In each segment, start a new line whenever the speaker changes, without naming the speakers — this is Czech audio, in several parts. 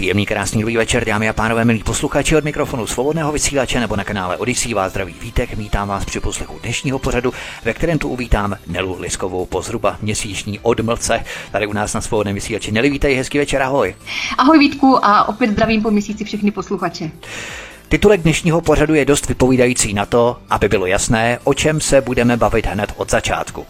Příjemný, krásný dobrý večer, dámy a pánové, milí posluchači od mikrofonu svobodného vysílače nebo na kanále Odisí vás zdraví vítek. Vítám vás při poslechu dnešního pořadu, ve kterém tu uvítám Nelu Liskovou po zhruba měsíční odmlce. Tady u nás na svobodném vysílači. Neli, vítej, hezký večer, ahoj.
Ahoj Vítku a opět zdravím po měsíci všechny posluchače.
Titulek dnešního pořadu je dost vypovídající na to, aby bylo jasné, o čem se budeme bavit hned od začátku.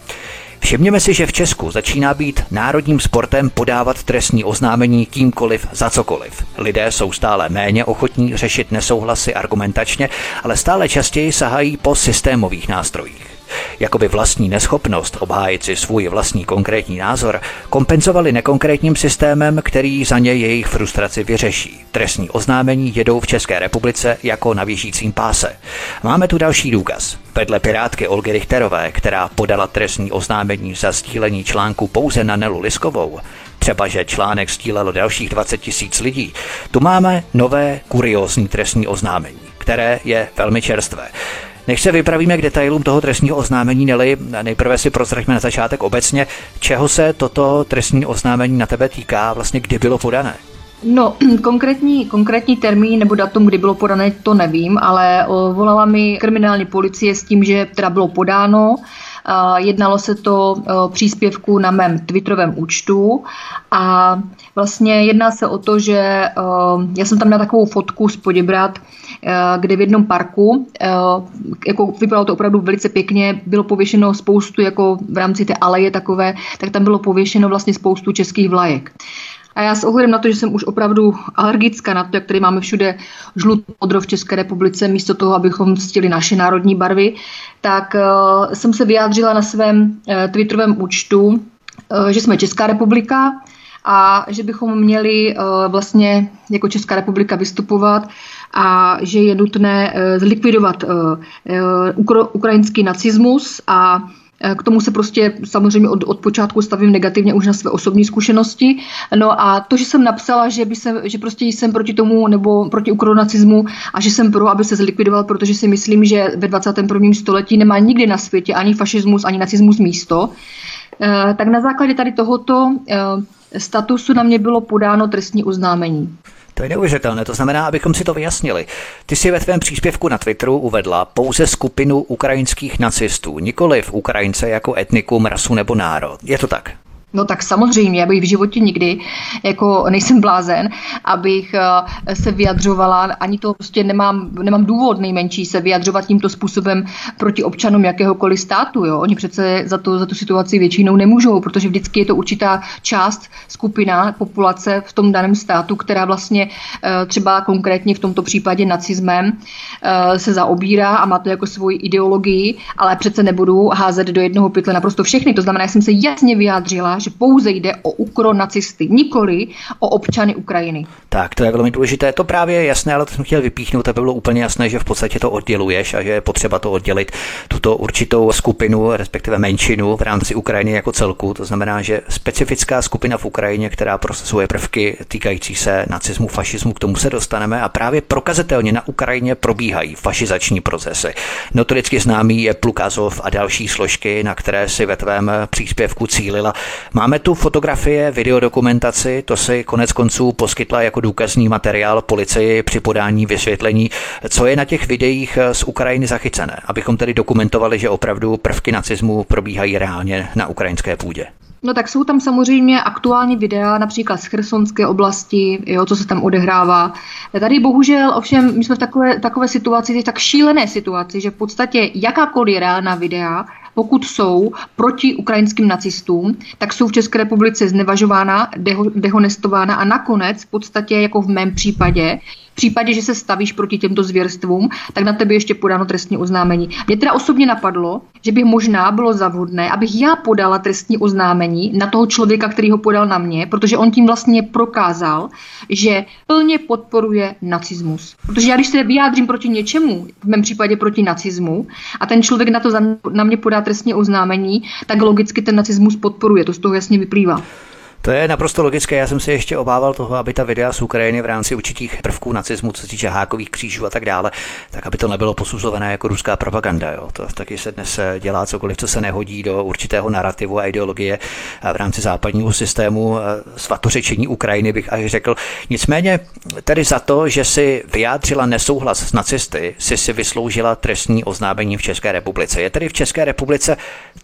Všimněme si, že v Česku začíná být národním sportem podávat trestní oznámení kýmkoliv za cokoliv. Lidé jsou stále méně ochotní řešit nesouhlasy argumentačně, ale stále častěji sahají po systémových nástrojích. Jakoby vlastní neschopnost obhájit si svůj vlastní konkrétní názor kompenzovali nekonkrétním systémem, který za ně jejich frustraci vyřeší. Trestní oznámení jedou v České republice jako na věžícím páse. Máme tu další důkaz. Vedle pirátky Olgy Richterové, která podala trestní oznámení za sdílení článku pouze na Nelu Liskovou, třeba že článek stílelo dalších 20 tisíc lidí, tu máme nové kuriózní trestní oznámení, které je velmi čerstvé. Než se vypravíme k detailům toho trestního oznámení, Neli, nejprve si prozraďme na začátek obecně, čeho se toto trestní oznámení na tebe týká, vlastně kdy bylo podané.
No, konkrétní, konkrétní termín nebo datum, kdy bylo podané, to nevím, ale volala mi kriminální policie s tím, že teda bylo podáno. Jednalo se to o příspěvku na mém Twitterovém účtu a vlastně jedná se o to, že já jsem tam měla takovou fotku z Poděbrat, kde v jednom parku, jako vypadalo to opravdu velice pěkně, bylo pověšeno spoustu, jako v rámci té aleje takové, tak tam bylo pověšeno vlastně spoustu českých vlajek. A já s ohledem na to, že jsem už opravdu alergická na to, jak tady máme všude žlut modro v České republice, místo toho, abychom ctili naše národní barvy, tak uh, jsem se vyjádřila na svém uh, Twitterovém účtu, uh, že jsme Česká republika a že bychom měli uh, vlastně jako Česká republika vystupovat a že je nutné uh, zlikvidovat uh, uh, ukrajinský nacismus a k tomu se prostě samozřejmě od, od počátku stavím negativně už na své osobní zkušenosti. No a to, že jsem napsala, že, by se, že prostě jsem proti tomu nebo proti ukronacismu a že jsem pro, aby se zlikvidoval, protože si myslím, že ve 21. století nemá nikdy na světě ani fašismus, ani nacismus místo, eh, tak na základě tady tohoto eh, statusu na mě bylo podáno trestní oznámení.
To je neuvěřitelné, to znamená, abychom si to vyjasnili. Ty si ve tvém příspěvku na Twitteru uvedla pouze skupinu ukrajinských nacistů, nikoli v Ukrajince jako etnikum, rasu nebo národ. Je to tak?
No tak samozřejmě, abych v životě nikdy, jako nejsem blázen, abych eh, se vyjadřovala, ani to prostě nemám, nemám důvod nejmenší se vyjadřovat tímto způsobem proti občanům jakéhokoliv státu. Jo? Oni přece za, to, za tu situaci většinou nemůžou, protože vždycky je to určitá část, skupina populace v tom daném státu, která vlastně eh, třeba konkrétně v tomto případě nacismem eh, se zaobírá a má to jako svoji ideologii, ale přece nebudu házet do jednoho pytle naprosto všechny. To znamená, že jsem se jasně vyjádřila, že pouze jde o ukronacisty, nikoli o občany Ukrajiny.
Tak, to je velmi důležité. To právě je jasné, ale to jsem chtěl vypíchnout, aby bylo úplně jasné, že v podstatě to odděluješ a že je potřeba to oddělit tuto určitou skupinu, respektive menšinu v rámci Ukrajiny jako celku. To znamená, že specifická skupina v Ukrajině, která prosazuje prvky týkající se nacismu, fašismu, k tomu se dostaneme a právě prokazatelně na Ukrajině probíhají fašizační procesy. Notoricky známý je Plukazov a další složky, na které si ve tvém příspěvku cílila. Máme tu fotografie, videodokumentaci, to si konec konců poskytla jako důkazní materiál policii při podání vysvětlení, co je na těch videích z Ukrajiny zachycené, abychom tedy dokumentovali, že opravdu prvky nacismu probíhají reálně na ukrajinské půdě.
No tak jsou tam samozřejmě aktuální videa, například z Chersonské oblasti, jo, co se tam odehrává. Tady bohužel, ovšem, my jsme v takové, takové situaci, tak šílené situaci, že v podstatě jakákoliv reálná videa pokud jsou proti ukrajinským nacistům, tak jsou v České republice znevažována, deho, dehonestována a nakonec v podstatě, jako v mém případě, V případě, že se stavíš proti těmto zvěrstvům, tak na tebe ještě podáno trestní oznámení. Mě teda osobně napadlo, že by možná bylo zavhodné, abych já podala trestní oznámení na toho člověka, který ho podal na mě, protože on tím vlastně prokázal, že plně podporuje nacismus. Protože já, když se vyjádřím proti něčemu, v mém případě proti nacismu, a ten člověk na to na mě podá trestní oznámení, tak logicky ten nacismus podporuje. To z toho jasně vyplývá.
To je naprosto logické. Já jsem si ještě obával toho, aby ta videa z Ukrajiny v rámci určitých prvků nacismu, co se týče hákových křížů a tak dále, tak aby to nebylo posuzované jako ruská propaganda. Jo. To taky se dnes dělá cokoliv, co se nehodí do určitého narrativu a ideologie v rámci západního systému svatořečení Ukrajiny, bych až řekl. Nicméně tedy za to, že si vyjádřila nesouhlas s nacisty, si si vysloužila trestní oznámení v České republice. Je tedy v České republice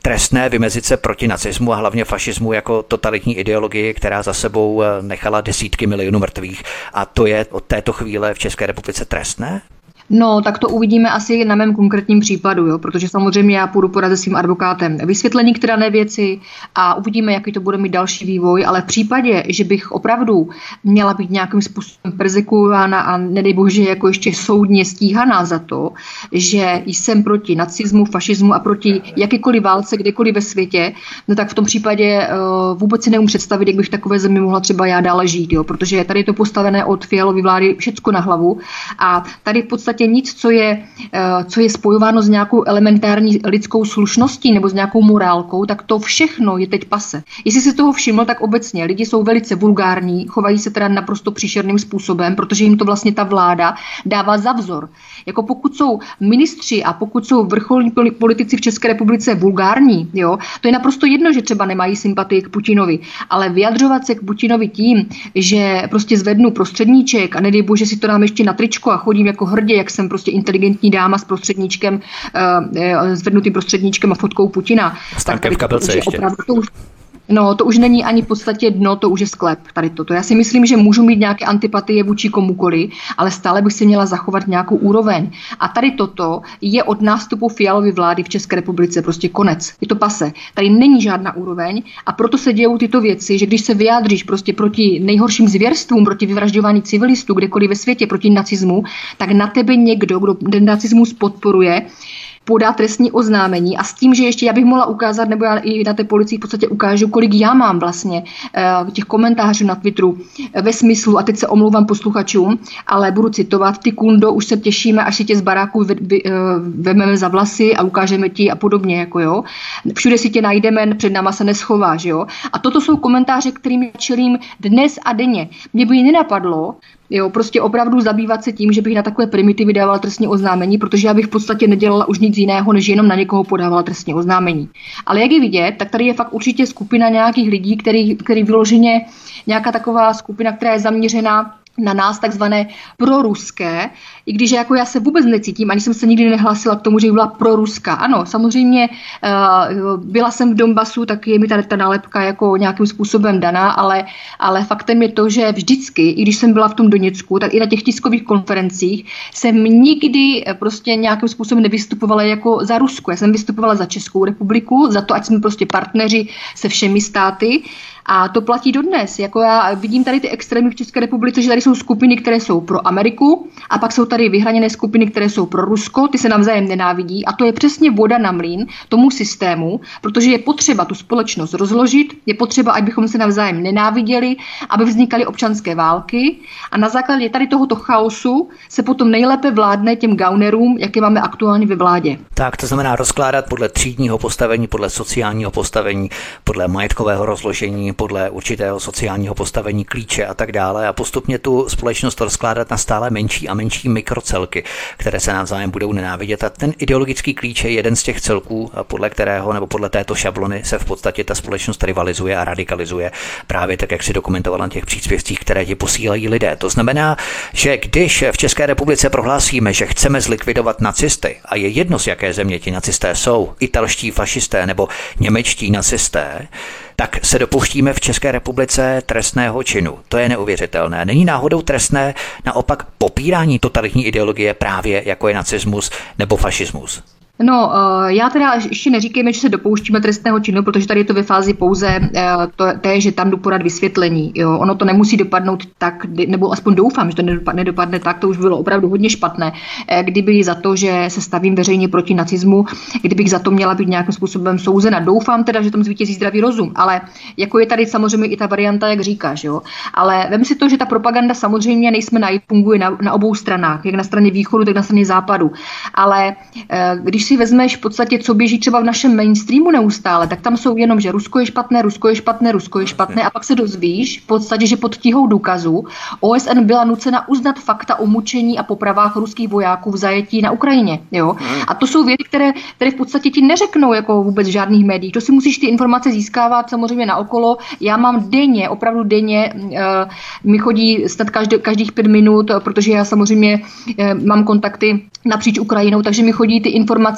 trestné vymezit se proti nacismu a hlavně fašismu jako totalitní ideologii, která za sebou eh, nechala desítky milionů mrtvých. A to je od této chvíle v České republice trestné?
No, tak to uvidíme asi na mém konkrétním případu, jo, protože samozřejmě já půjdu poradit svým advokátem vysvětlení k dané věci a uvidíme, jaký to bude mít další vývoj, ale v případě, že bych opravdu měla být nějakým způsobem persekuována a nedej bože jako ještě soudně stíhaná za to, že jsem proti nacismu, fašismu a proti jakýkoliv válce kdekoliv ve světě, no tak v tom případě uh, vůbec si neumím představit, jak bych takové zemi mohla třeba já dále žít, jo, protože tady je to postavené od Fialovy vlády všecko na hlavu a tady v podstatě podstatě nic, co je, eh, co je spojováno s nějakou elementární lidskou slušností nebo s nějakou morálkou, tak to všechno je teď pase. Jestli si toho všiml, tak obecně lidi jsou velice vulgární, chovají se teda naprosto příšerným způsobem, protože jim to vlastně ta vláda dává za vzor. Jako pokud jsou ministři a pokud jsou vrcholní politici v České republice vulgární, jo, to je naprosto jedno, že třeba nemají sympatii k Putinovi, ale vyjadřovat se k Putinovi tím, že prostě zvednu prostředníček a nedej bože si to dám ještě na tričko a chodím jako hrdě, jak jsem prostě inteligentní dáma s prostředníčkem, uh, zvednutým prostředníčkem a fotkou Putina.
S tak v kabelce ještě. Opravdu to už,
No, to už není ani v podstatě dno, to už je sklep, tady toto. Já si myslím, že můžu mít nějaké antipatie vůči komukoli, ale stále bych si měla zachovat nějakou úroveň. A tady toto je od nástupu Fialovy vlády v České republice prostě konec. Je to pase. Tady není žádná úroveň a proto se dějou tyto věci, že když se vyjádříš prostě proti nejhorším zvěrstvům, proti vyvražďování civilistů kdekoliv ve světě, proti nacismu, tak na tebe někdo, kdo ten nacismus podporuje, podá trestní oznámení a s tím, že ještě já bych mohla ukázat, nebo já i na té policii v podstatě ukážu, kolik já mám vlastně uh, těch komentářů na Twitteru uh, ve smyslu, a teď se omlouvám posluchačům, ale budu citovat, ty kundo, už se těšíme, až si tě z baráku uh, vememe za vlasy a ukážeme ti a podobně, jako jo. Všude si tě najdeme, před náma se neschováš, jo. A toto jsou komentáře, kterými čelím dnes a denně. Mě by nenapadlo, Jo, prostě opravdu zabývat se tím, že bych na takové primitivy dávala trestní oznámení, protože já bych v podstatě nedělala už nic jiného, než jenom na někoho podávala trestní oznámení. Ale jak je vidět, tak tady je fakt určitě skupina nějakých lidí, který, který vyloženě nějaká taková skupina, která je zaměřena na nás takzvané proruské, i když jako já se vůbec necítím, ani jsem se nikdy nehlásila k tomu, že by byla proruská. Ano, samozřejmě uh, byla jsem v Donbasu, tak je mi tady ta nálepka jako nějakým způsobem daná, ale, ale faktem je to, že vždycky, i když jsem byla v tom Doněcku, tak i na těch tiskových konferencích jsem nikdy eh, prostě nějakým způsobem nevystupovala jako za Rusko. Já jsem vystupovala za Českou republiku, za to, ať jsme prostě partneři se všemi státy a to platí dodnes. Jako já vidím tady ty extrémy v České republice, že tady jsou skupiny, které jsou pro Ameriku a pak jsou tady vyhraněné skupiny, které jsou pro Rusko, ty se navzájem nenávidí a to je přesně voda na mlín tomu systému, protože je potřeba tu společnost rozložit, je potřeba, abychom se navzájem nenáviděli, aby vznikaly občanské války a na základě tady tohoto chaosu se potom nejlépe vládne těm gaunerům, jaké máme aktuálně ve vládě.
Tak to znamená rozkládat podle třídního postavení, podle sociálního postavení, podle majetkového rozložení, podle určitého sociálního postavení klíče a tak dále a postupně tu společnost rozkládat na stále menší a menší mikrocelky, které se navzájem budou nenávidět. A ten ideologický klíč je jeden z těch celků, podle kterého nebo podle této šablony se v podstatě ta společnost rivalizuje a radikalizuje. Právě tak, jak si dokumentoval na těch příspěvcích, které ti posílají lidé. To znamená, že když v České republice prohlásíme, že chceme zlikvidovat nacisty, a je jedno, z jaké země ti nacisté jsou, italští fašisté nebo němečtí nacisté, tak se dopouštíme v České republice trestného činu. To je neuvěřitelné. Není náhodou trestné naopak popírání totalitní ideologie právě jako je nacismus nebo fašismus?
No, eh, já teda ještě neříkejme, že se dopouštíme trestného činu, protože tady je to ve fázi pouze eh, to, té, že tam jdu podat vysvětlení. Jo. Ono to nemusí dopadnout tak, nebo aspoň doufám, že to nedopadne, nedopadne tak, to už bylo opravdu hodně špatné. Eh, kdyby za to, že se stavím veřejně proti nacismu, kdybych za to měla být nějakým způsobem souzena. Doufám teda, že tam zvítězí zdravý rozum, ale jako je tady samozřejmě i ta varianta, jak říkáš, jo. Ale vem si to, že ta propaganda samozřejmě nejsme na funguje na, na obou stranách, jak na straně východu, tak na straně západu. Ale když si vezmeš v podstatě, co běží třeba v našem mainstreamu neustále, tak tam jsou jenom, že Rusko je špatné, Rusko je špatné, Rusko je špatné a pak se dozvíš v podstatě, že pod tíhou důkazu OSN byla nucena uznat fakta o mučení a popravách ruských vojáků v zajetí na Ukrajině. Jo? Hmm. A to jsou věci, které, které v podstatě ti neřeknou jako vůbec v žádných médiích. To si musíš ty informace získávat samozřejmě na okolo. Já mám denně, opravdu denně, uh, mi chodí snad každý, každých pět minut, protože já samozřejmě uh, mám kontakty napříč Ukrajinou, takže mi chodí ty informace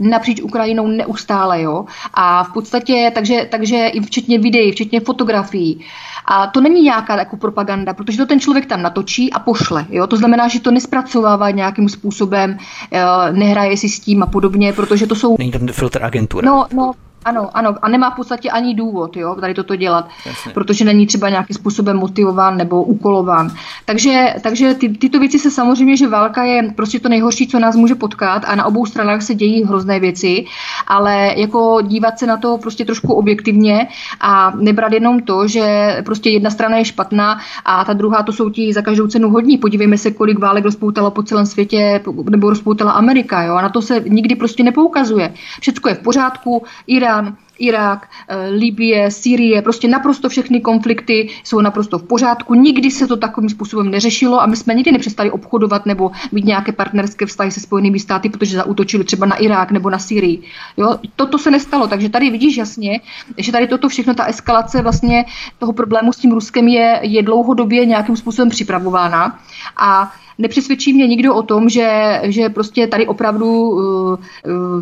napříč Ukrajinou neustále, jo. A v podstatě, takže, takže i včetně videí, včetně fotografií. A to není nějaká jako propaganda, protože to ten člověk tam natočí a pošle. Jo? To znamená, že to nespracovává nějakým způsobem, eh, nehraje si s tím a podobně, protože to jsou...
Není tam filtr agentura.
No, no, ano, ano, a nemá v podstatě ani důvod, jo, tady toto dělat, Jasně. protože není třeba nějakým způsobem motivován nebo úkolován. Takže, takže ty, tyto věci se samozřejmě, že válka je prostě to nejhorší, co nás může potkat a na obou stranách se dějí hrozné věci, ale jako dívat se na to prostě trošku objektivně a nebrat jenom to, že prostě jedna strana je špatná a ta druhá to jsou ti za každou cenu hodní. Podívejme se, kolik válek rozpoutala po celém světě nebo rozpoutala Amerika, jo, a na to se nikdy prostě nepoukazuje. Všechno je v pořádku, Irán Irán, Irák, eh, Libie, Sýrie, prostě naprosto všechny konflikty jsou naprosto v pořádku. Nikdy se to takovým způsobem neřešilo a my jsme nikdy nepřestali obchodovat nebo mít nějaké partnerské vztahy se Spojenými státy, protože zautočili třeba na Irák nebo na Syrii. Jo, toto se nestalo, takže tady vidíš jasně, že tady toto všechno, ta eskalace vlastně toho problému s tím Ruskem je, je dlouhodobě nějakým způsobem připravována a nepřesvědčí mě nikdo o tom, že, že prostě tady opravdu uh,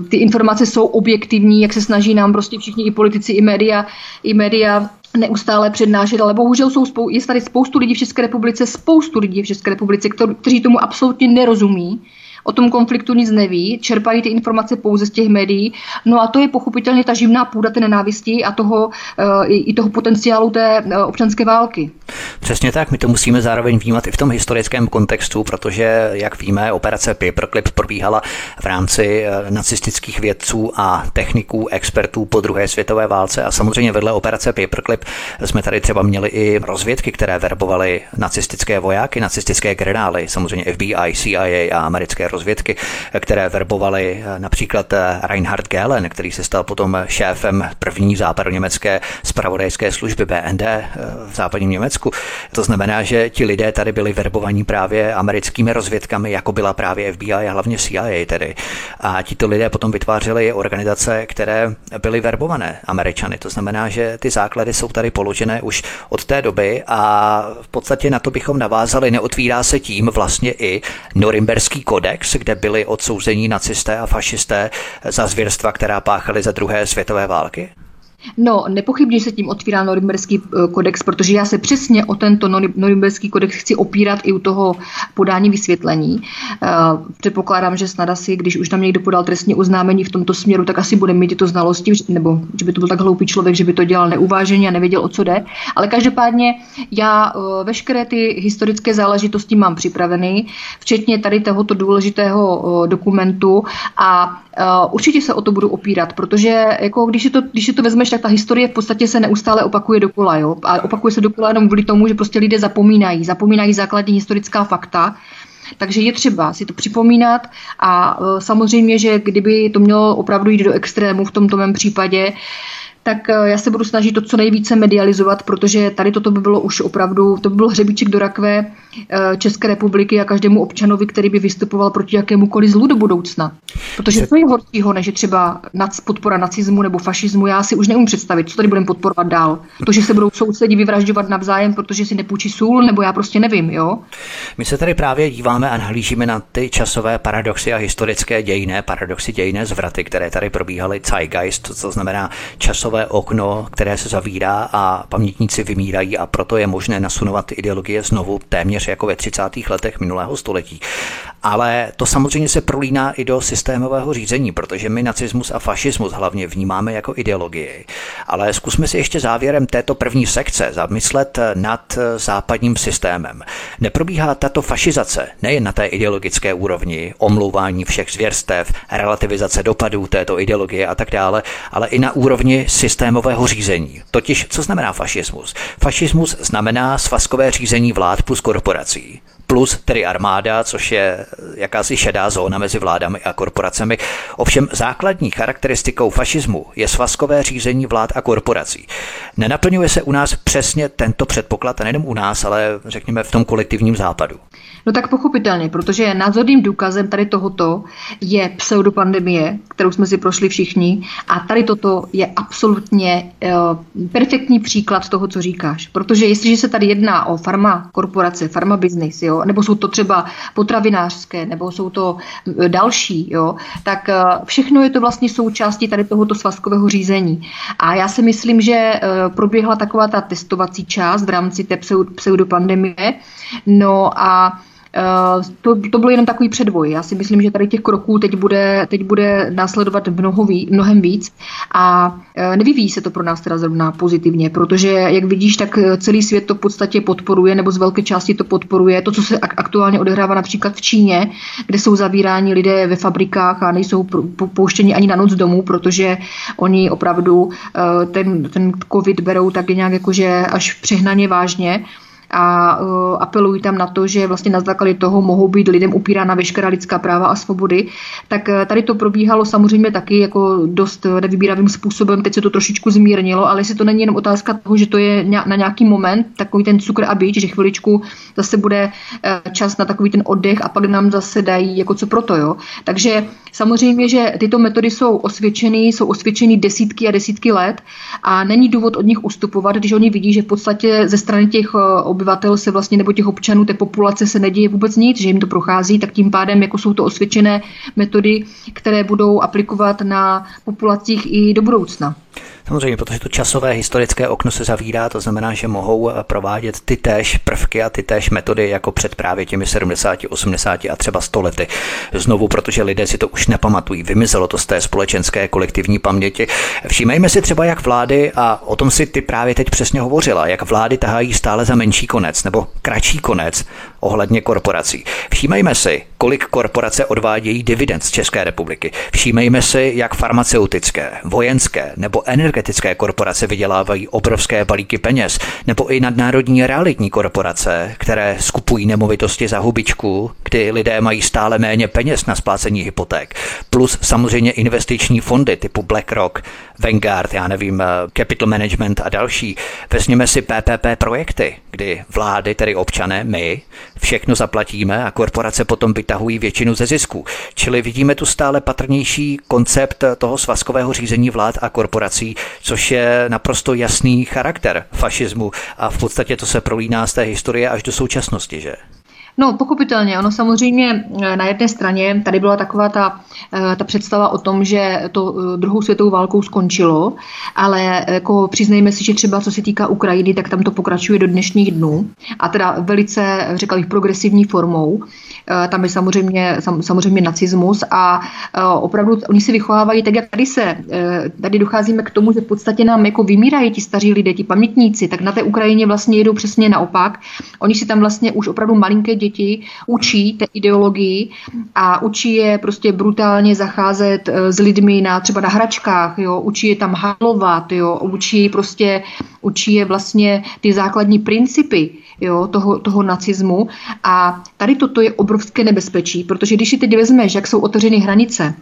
ty informace jsou objektivní, jak se snaží nám prostě všichni i politici, i média, i média neustále přednášet, ale bohužel jsou spou- je tady spoustu lidí v České republice, spoustu lidí v České republice, kteří tomu absolutně nerozumí o tom konfliktu nic neví, čerpají ty informace pouze z těch médií. No a to je pochopitelně ta živná půda té nenávisti a toho, eh, i toho potenciálu té eh, občanské války.
Přesně tak, my to musíme zároveň vnímat i v tom historickém kontextu, protože, jak víme, operace Paperclip probíhala v rámci eh, nacistických vědců a techniků, expertů po druhé světové válce a samozřejmě vedle operace Paperclip jsme tady třeba měli i rozvědky, které verbovaly nacistické vojáky, nacistické generály, samozřejmě FBI, CIA a americké rozvědky, které verbovaly eh, například eh, Reinhard Gehlen, který se stal potom šéfem první západoněmecké spravodajské služby BND eh, v západním Německu. To znamená, že ti lidé tady byli verbovaní právě americkými rozvědkami, jako byla právě FBI a hlavně CIA tedy. A tito lidé potom vytvářeli organizace, které byly verbované Američany. To znamená, že ty základy jsou tady položené už od té doby a v podstatě na to bychom navázali. Neotvírá se tím vlastně i Norimberský kodex, kde byli odsouzení nacisté a fašisté za zvěrstva, která páchali za druhé světové války?
No, nepochybně se tím otvírá Norimberský eh, kodex, protože já se přesně o tento Norimberský kodex chci opírat i u toho podání vysvětlení. Eh, předpokládám, že snad asi, když už tam někdo podal trestní oznámení v tomto směru, tak asi bude mít tyto znalosti, nebo že by to byl tak hloupý člověk, že by to dělal neuváženě a nevěděl, o co jde. Ale každopádně já eh, veškeré ty historické záležitosti mám připraveny, včetně tady tohoto důležitého dokumentu a určitě se o to budu opírat, protože jako když, je to, když je to vezmeš tak ta historie v podstatě se neustále opakuje dokola. Jo? A opakuje se dokola jenom kvůli tomu, že prostě lidé zapomínají. Zapomínají základní historická fakta. Takže je třeba si to připomínat a e, samozřejmě, že kdyby to mělo opravdu jít do extrému v tomto mém případě, tak eh, já se budu snažit to co nejvíce medializovat, protože tady toto by bylo už opravdu, to by byl hřebíček do rakve eh, České republiky a každému občanovi, který by vystupoval proti jakémukoliv zlu do budoucna. Protože co je horšího, než je třeba podpora nacismu nebo fašismu, já si už neumím představit, co tady budeme podporovat dál. To, že se budou sousedi vyvražďovat navzájem, protože si nepůjčí sůl, nebo já prostě nevím, jo?
My se tady právě díváme a nahlížíme na ty časové paradoxy a historické dějné paradoxy, dějné zvraty, které tady probíhaly, zeitgeist, to znamená časové časové okno, které se zavírá a pamětníci vymírají a proto je možné nasunovat ideologie znovu téměř jako ve 30. letech minulého století. Ale to samozřejmě se prolíná i do systémového řízení, protože my nacismus a fašismus hlavně vnímáme jako ideologii. Ale zkusme si ještě závěrem této první sekce zamyslet nad západním systémem. Neprobíhá tato fašizace nejen na té ideologické úrovni, omlouvání všech zvěrstev, relativizace dopadů této ideologie a tak dále, ale i na úrovni systémového řízení. Totiž, co znamená fašismus? Fašismus znamená svazkové řízení vlád plus korporací plus tedy armáda, což je jakási šedá zóna mezi vládami a korporacemi. Ovšem základní charakteristikou fašismu je svazkové řízení vlád a korporací. Nenaplňuje se u nás přesně tento předpoklad, a nejenom u nás, ale řekněme v tom kolektivním západu.
No tak pochopitelně, protože názorným důkazem tady tohoto je pseudopandemie, kterou jsme si prošli všichni a tady toto je absolutně uh, perfektní příklad toho, co říkáš. Protože jestliže se tady jedná o farma korporace, farma business, jo, nebo jsou to třeba potravinářské, nebo jsou to eh, další, jo, tak uh, všechno je to vlastně součástí tady tohoto svazkového řízení. A já si myslím, že uh, proběhla taková ta testovací část v rámci té pseudopandemie, no a to, to byl jenom takový předvoj. Já si myslím, že tady těch kroků teď bude, teď bude následovat mnoho ví, mnohem víc a eh, nevyvíjí se to pro nás teda zrovna pozitivně, protože jak vidíš, tak celý svět to v podstatě podporuje, nebo z velké části to podporuje. To, co se aktuálně odehrává například v Číně, kde jsou zavíráni lidé ve fabrikách a nejsou pouštěni ani na noc domů, protože oni opravdu eh, ten, ten covid berou tak nějak jakože až přehnaně vážně a uh, apelují tam na to, že vlastně na základě toho mohou být lidem upírána veškerá lidská práva a svobody, tak uh, tady to probíhalo samozřejmě taky jako dost nevybíravým způsobem. Teď se to trošičku zmírnilo, ale jestli to není jenom otázka toho, že to je na nějaký moment, takový ten cukr a byč, že chviličku zase bude uh, čas na takový ten oddech a pak nám zase dají jako co proto. Jo. Takže samozřejmě, že tyto metody jsou osvědčeny, jsou osvědčeny desítky a desítky let a není důvod od nich ustupovat, když oni vidí, že v podstatě ze strany těch se vlastně nebo těch občanů té populace se neděje vůbec nic, že jim to prochází, tak tím pádem jako jsou to osvědčené metody, které budou aplikovat na populacích i do budoucna.
Samozřejmě, protože to časové historické okno se zavírá, to znamená, že mohou eh, provádět ty též prvky a ty též metody jako před právě těmi 70, 80 a třeba 100 lety. Znovu, protože lidé si to už nepamatují, vymizelo to z té společenské kolektivní paměti. Všímejme si třeba, jak vlády, a o tom si ty právě teď přesně hovořila, jak vlády tahají stále za menší konec nebo kratší konec ohledně korporací. Všímejme si, kolik korporace odvádějí dividend z České republiky. Všímejme si, jak farmaceutické, vojenské nebo energetické korporace vydělávají obrovské balíky peněz, nebo i nadnárodní realitní korporace, které skupují nemovitosti za hubičku, kdy lidé mají stále méně peněz na splácení hypoték. Plus samozřejmě investiční fondy typu BlackRock, Vanguard, já nevím, Capital Management a další. Vezměme si PPP projekty, kdy vlády, tedy občané, my, všechno zaplatíme a korporace potom vytahují většinu ze zisku. Čili vidíme tu stále patrnější koncept toho svazkového řízení vlád a korporací, což je naprosto jasný charakter fašismu a v podstatě to se prolíná z té historie až do současnosti, že?
No, pochopitelně. Ono samozřejmě eh, na jedné straně tady byla taková ta, eh, ta představa o tom, že to eh, druhou světovou válkou skončilo, ale jako přiznejme si, že třeba co se týká Ukrajiny, tak tam to pokračuje do dnešních dnů a teda velice, řekla bych, progresivní formou. Tam je samozřejmě, samozřejmě nacismus a opravdu oni se vychovávají tak, jak tady se, tady docházíme k tomu, že v podstatě nám jako vymírají ti staří lidé, ti pamětníci, tak na té Ukrajině vlastně jedou přesně naopak. Oni si tam vlastně už opravdu malinké děti učí té ideologii a učí je prostě brutálně zacházet eh, s lidmi na třeba na hračkách, jo, učí je tam halovat, jo, učí je prostě, učí je vlastně ty základní principy, jo, toho, toho nacismu. A tady toto je obrovské nebezpečí, protože když si teď vezmeš, jak jsou otevřeny hranice,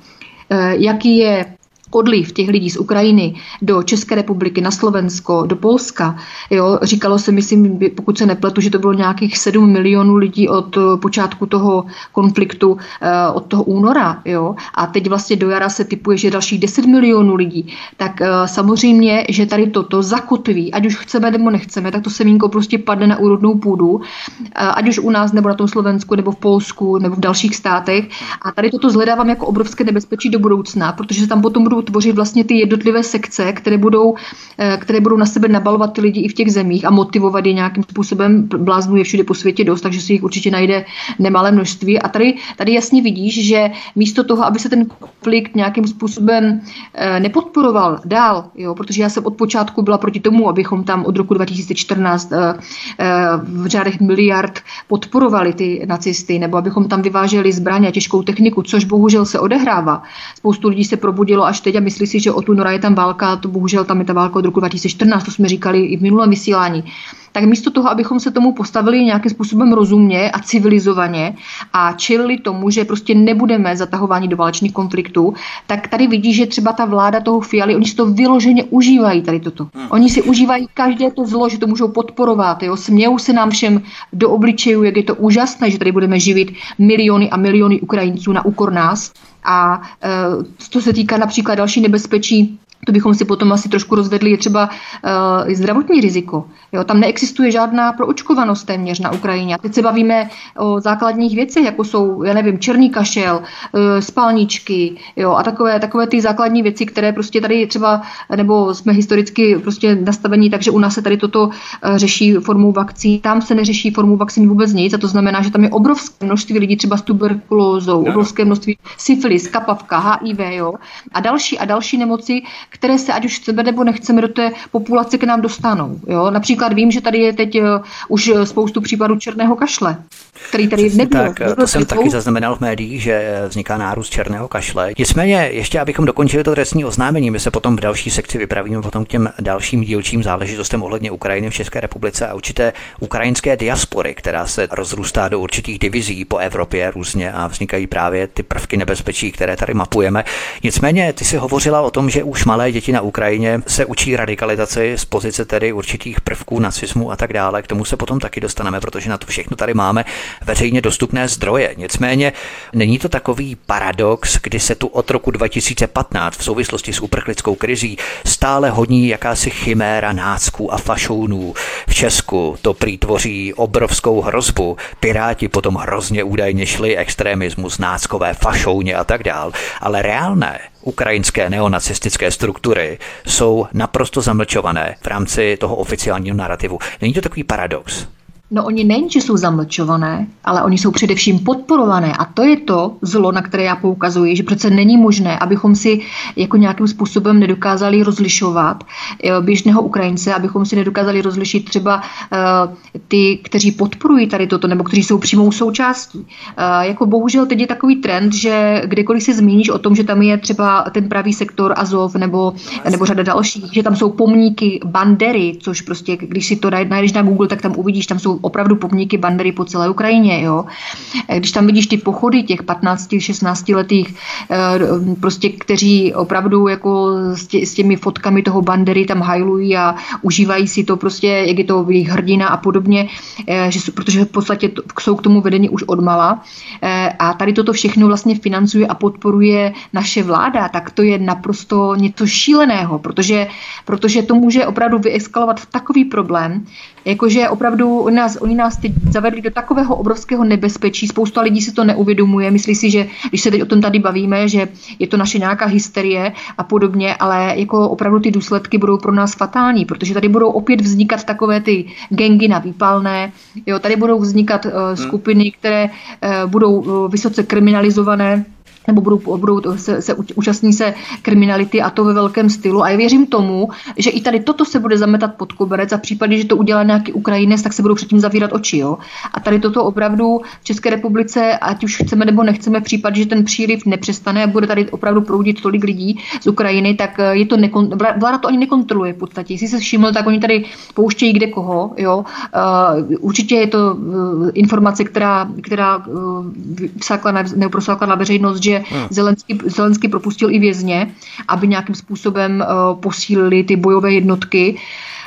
eh, jaký je odliv těch lidí z Ukrajiny do České republiky, na Slovensko, do Polska. Jo, říkalo se, myslím, pokud se nepletu, že to bylo nějakých 7 milionů lidí od počátku toho konfliktu, eh, od toho února. Jo, a teď vlastně do jara se typuje, že dalších 10 milionů lidí. Tak eh, samozřejmě, že tady toto zakotví, ať už chceme nebo nechceme, tak to semínko prostě padne na úrodnou půdu, eh, ať už u nás, nebo na tom Slovensku, nebo v Polsku, nebo v dalších státech. A tady toto zhledávám jako obrovské nebezpečí do budoucna, protože se tam potom budou budou tvořit vlastně ty jednotlivé sekce, které budou, eh, které budou na sebe nabalovat ty lidi i v těch zemích a motivovat je nějakým způsobem. Bláznů je všude po světě dost, takže si jich určitě najde nemalé množství. A tady, tady jasně vidíš, že místo toho, aby se ten konflikt nějakým způsobem eh, nepodporoval dál, jo, protože já jsem od počátku byla proti tomu, abychom tam od roku 2014 v řádech miliard podporovali ty nacisty, nebo abychom tam vyváželi zbraně a těžkou techniku, což bohužel se odehrává. Spoustu lidí se probudilo až teď a myslí si, že od února je tam válka, to bohužel tam je ta válka od roku 2014, to jsme říkali i v minulém vysílání tak místo toho, abychom se tomu postavili nějakým způsobem rozumně a civilizovaně a čelili tomu, že prostě nebudeme zatahováni do válečných konfliktů, tak tady vidí, že třeba ta vláda toho Fialy, oni si to vyloženě užívají tady toto. Hmm. Oni si užívají každé to zlo, že to můžou podporovat, jo? smějou se nám všem do obličejů, jak je to úžasné, že tady budeme živit miliony a miliony Ukrajinců na úkor nás. A e, co se týká například další nebezpečí to bychom si potom asi trošku rozvedli, je třeba uh, zdravotní riziko. Jo, tam neexistuje žádná proočkovanost téměř na Ukrajině. A teď se bavíme o základních věcech, jako jsou, já nevím, černý kašel, uh, spalničky jo, a takové, takové ty základní věci, které prostě tady třeba, nebo jsme historicky prostě nastavení, takže u nás se tady toto uh, řeší formou vakcín. Tam se neřeší formou vakcín vůbec nic a to znamená, že tam je obrovské množství lidí třeba s tuberkulózou, obrovské množství syfilis, kapavka, HIV jo, a další a další nemoci, které se, ať už chceme nebo nechceme, do té populace k nám dostanou. Jo? Například vím, že tady je teď uh, už spoustu případů černého kašle, který tady
Přesně
nebyl.
Tak, to jsem taky zaznamenal v médiích, že vzniká nárůst černého kašle. Nicméně, ještě abychom dokončili to trestní oznámení, my se potom v další sekci vypravíme potom k těm dalším dílčím záležitostem ohledně Ukrajiny v České republice a určité ukrajinské diaspory, která se rozrůstá do určitých divizí po Evropě různě a vznikají právě ty prvky nebezpečí, které tady mapujeme. Nicméně, ty si hovořila o tom, že už malé malé děti na Ukrajině se učí radikalizaci z pozice tedy určitých prvků nacismu a tak dále. K tomu se potom taky dostaneme, protože na to všechno tady máme veřejně dostupné zdroje. Nicméně není to takový paradox, kdy se tu od roku 2015 v souvislosti s uprchlickou krizí stále hodní jakási chiméra nácků a fašounů. V Česku to prý obrovskou hrozbu. Piráti potom hrozně údajně šli extremismus, náckové fašouně a tak dál. Ale reálné ukrajinské neonacistické struktury jsou naprosto zamlčované v rámci toho oficiálního narrativu. Není to takový paradox?
No oni nejen, že jsou zamlčované, ale oni jsou především podporované a to je to zlo, na které já poukazuji, že přece není možné, abychom si jako nějakým způsobem nedokázali rozlišovat běžného Ukrajince, abychom si nedokázali rozlišit třeba uh, ty, kteří podporují tady toto, nebo kteří jsou přímou součástí. Uh, jako bohužel teď je takový trend, že kdekoliv se zmíníš o tom, že tam je třeba ten pravý sektor Azov nebo, nebo řada dalších, že tam jsou pomníky Bandery, což prostě, když si to najdeš na Google, tak tam uvidíš, tam jsou opravdu pomníky bandery po celé Ukrajině. Jo. Eh, když tam vidíš ty pochody těch 15-16 letých, eh, prostě, kteří opravdu jako s, tě, s těmi fotkami toho bandery tam hajlují a užívají si to prostě, jak je to jejich hrdina a podobně, eh, že, protože v podstatě jsou k tomu vedení už odmala. A tady toto všechno vlastně financuje a podporuje naše vláda, tak to je naprosto něco šíleného, protože, protože to může opravdu vyeskalovat v takový problém, jakože opravdu nás, oni nás teď zavedli do takového obrovského nebezpečí, spousta lidí si to neuvědomuje, myslí si, že když se teď o tom tady bavíme, že je to naše nějaká hysterie a podobně, ale jako opravdu ty důsledky budou pro nás fatální, protože tady budou opět vznikat takové ty gengy na výpalné, jo, tady budou vznikat uh, skupiny, které uh, budou uh, vysoce kriminalizované, nebo budou, budou se, se účastní se kriminality a to ve velkém stylu. A já věřím tomu, že i tady toto se bude zametat pod koberec a v případě, že to udělá nějaký Ukrajinec, tak se budou předtím zavírat oči. Jo? A tady toto opravdu v České republice, ať už chceme nebo nechceme, v případě, že ten příliv nepřestane a bude tady opravdu proudit tolik lidí z Ukrajiny, tak eh, je to nekon, vláda to ani nekontroluje v podstatě. Jestli se všiml, tak oni tady pouštějí kde koho. Jo? Uh, určitě je to uh, informace, která, která uh, vsákla na, na veřejnost, že že hmm. Zelenský, Zelenský propustil i vězně, aby nějakým způsobem uh, posílili ty bojové jednotky.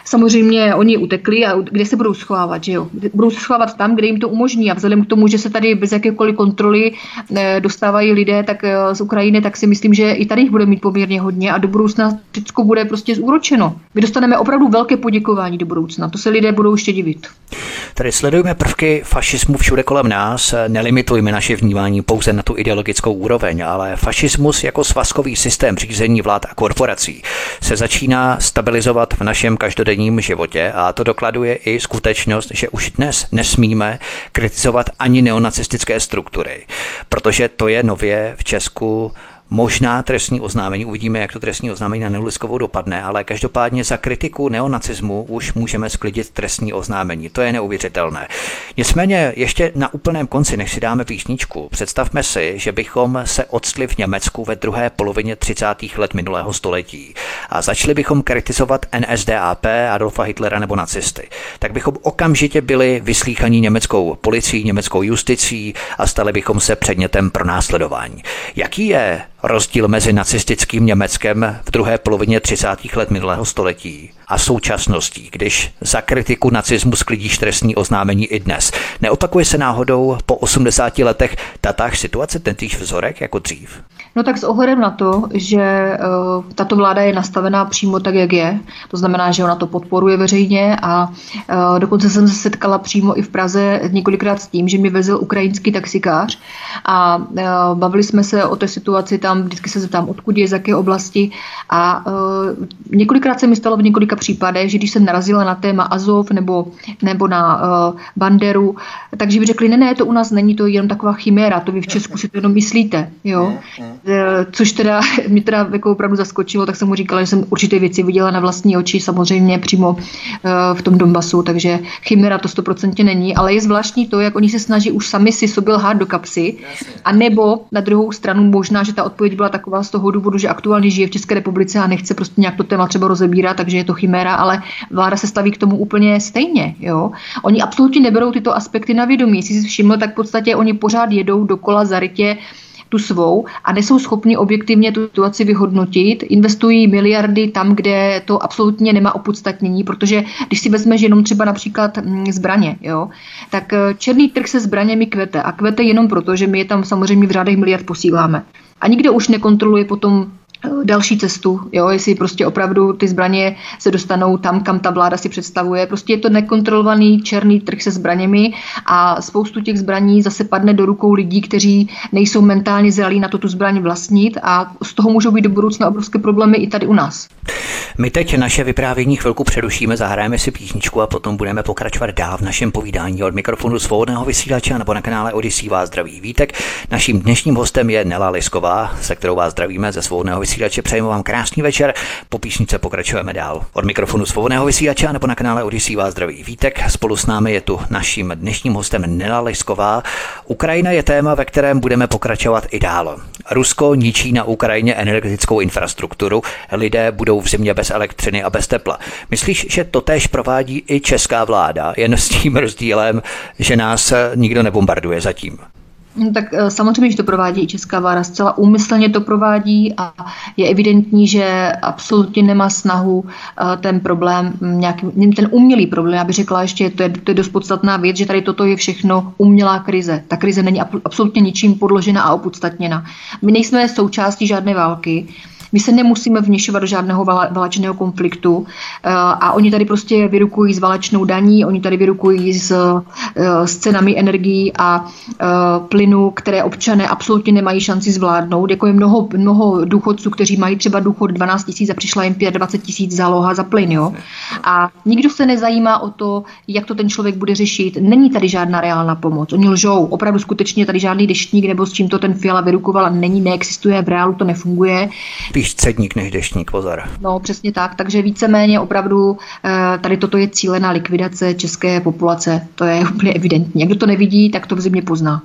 Samozřejmě oni utekli a kde se budou schovávat, že jo? Budou se schovávat tam, kde jim to umožní a vzhledem k tomu, že se tady bez jakékoliv kontroly eh, dostávají lidé tak eh, z Ukrajiny, tak si myslím, že i tady jich bude mít poměrně hodně a do budoucna Řecko bude prostě zúročeno. My dostaneme opravdu velké poděkování do budoucna. To se lidé budou ještě divit.
Tady sledujeme prvky fašismu všude kolem nás, nelimitujme naše vnímání pouze na tu ideologickou úroveň, ale fašismus jako svazkový systém řízení vlád a korporací se začíná stabilizovat v našem každodenním životě a to dokladuje i skutečnost, že už dnes nesmíme kritizovat ani neonacistické struktury, protože to je nově v Česku možná trestní oznámení. Uvidíme, jak to trestní oznámení na Neliskovou dopadne, ale každopádně za kritiku neonacismu už můžeme sklidit trestní oznámení. To je neuvěřitelné. Nicméně ještě na úplném konci, než si dáme písničku, představme si, že bychom se odstli v Německu ve druhé polovině 30. let minulého století a začali bychom kritizovat NSDAP, Adolfa Hitlera nebo nacisty. Tak bychom okamžitě byli vyslíchaní německou policií, německou justicí a stali bychom se předmětem pro následování. Jaký je rozdíl mezi nacistickým Německem v druhé polovině 30. let minulého století a současností, když za kritiku nacismu sklidíš trestní oznámení i dnes. Neopakuje se náhodou po 80 letech tatáž situace, tentýž vzorek jako dřív?
No tak s ohledem na to, že uh, tato vláda je nastavená přímo tak, jak je, to znamená, že ona to podporuje veřejně a uh, dokonce jsem se setkala přímo i v Praze několikrát s tím, že mi vezl ukrajinský taxikář a uh, bavili jsme se o té situaci tam, vždycky se zeptám, odkud je, z jaké oblasti a několikrát se mi stalo v několika případech, že když jsem narazila na téma Azov nebo, nebo na uh, Banderu, takže by řekli, ne, ne, to u nás není, to je jenom taková chiméra, to vy v Česku si to jenom myslíte, jo. Eh, což teda mě teda jako opravdu zaskočilo, tak jsem mu říkala, že jsem určité věci viděla na vlastní oči, samozřejmě přímo eh, v tom Donbasu, takže chimera to stoprocentně není, ale je zvláštní to, jak oni se snaží už sami si sobě lhát do kapsy, a nebo na druhou stranu možná, že ta odpověď byla taková z toho důvodu, že aktuálně žije v České republice a nechce prostě nějak to téma třeba rozebírat, takže je to chimera, ale vláda se staví k tomu úplně stejně. Jo? Oni absolutně neberou tyto aspekty na vědomí. Jestli si všiml, tak v podstatě oni pořád jedou dokola zarytě tu svou a nejsou schopni objektivně tu situaci vyhodnotit, investují miliardy tam, kde to absolutně nemá opodstatnění, protože když si vezmeš jenom třeba například mm, zbraně, jo, tak eh, černý trh se zbraněmi kvete a kvete jenom proto, že my je tam samozřejmě v řádech miliard posíláme. A nikdo už nekontroluje potom další cestu, jo, jestli prostě opravdu ty zbraně se dostanou tam, kam ta vláda si představuje. Prostě je to nekontrolovaný černý trh se zbraněmi a spoustu těch zbraní zase padne do rukou lidí, kteří nejsou mentálně zralí na to tu zbraň vlastnit a z toho můžou být do budoucna obrovské problémy i tady u nás.
My teď naše vyprávění chvilku přerušíme, zahrajeme si písničku a potom budeme pokračovat dál v našem povídání od mikrofonu svobodného vysílače nebo na kanále Odisí vás zdraví Vítek. Naším dnešním hostem je Nela Lisková, se kterou vás zdravíme ze svobodného vysílače. Přejeme vám krásný večer. Po písnice pokračujeme dál. Od mikrofonu svobodného vysílače nebo na kanále Odisí vás zdraví Vítek. Spolu s námi je tu naším dnešním hostem Nela Lisková. Ukrajina je téma, ve kterém budeme pokračovat i dál. Rusko ničí na Ukrajině energetickou infrastrukturu, lidé budou v zimě bez elektřiny a bez tepla. Myslíš, že to též provádí i česká vláda, jen s tím rozdílem, že nás nikdo nebombarduje zatím?
No, tak eh, samozřejmě, že to provádí i česká vláda, zcela úmyslně to provádí a je evidentní, že absolutně nemá snahu eh, ten problém, mm, nějaký, ten umělý problém, já bych řekla ještě, to je, to je dost podstatná věc, že tady toto je všechno umělá krize. Ta krize není absolutně ničím podložena a opodstatněna. My nejsme součástí žádné války, my se nemusíme vněšovat do žádného válečného konfliktu eh, a oni tady prostě vyrukují s válečnou daní, oni tady vyrukují s, eh, s cenami energií a eh, plynu, které občané absolutně nemají šanci zvládnout. Jako je mnoho, mnoho důchodců, kteří mají třeba důchod 12 tisíc a přišla jim 25 tisíc záloha za plyn. Jo? A nikdo se nezajímá o to, jak to ten člověk bude řešit. Není tady žádná reálná pomoc. Oni lžou. Opravdu skutečně tady žádný deštník nebo s čím to ten Fiala vyrukoval není, neexistuje, v reálu to nefunguje
spíš cedník než deštník, pozor.
No, přesně tak. Takže víceméně opravdu eh, tady toto je cílená likvidace české populace. To je úplně evidentní. Kdo to nevidí, tak to v zimě pozná.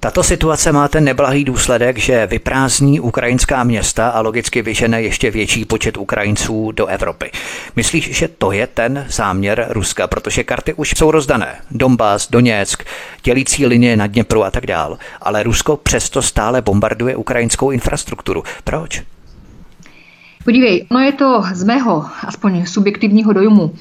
Tato situace má ten neblahý důsledek, že vyprázdní ukrajinská města a logicky vyžene ještě větší počet Ukrajinců do Evropy. Myslíš, že to je ten záměr Ruska, protože karty už jsou rozdané. Donbass, Doněck, dělící linie na Dněpru a tak dál. Ale Rusko přesto stále bombarduje ukrajinskou infrastrukturu. Proč?
Podívej, no je to z mého, aspoň subjektivního dojmu,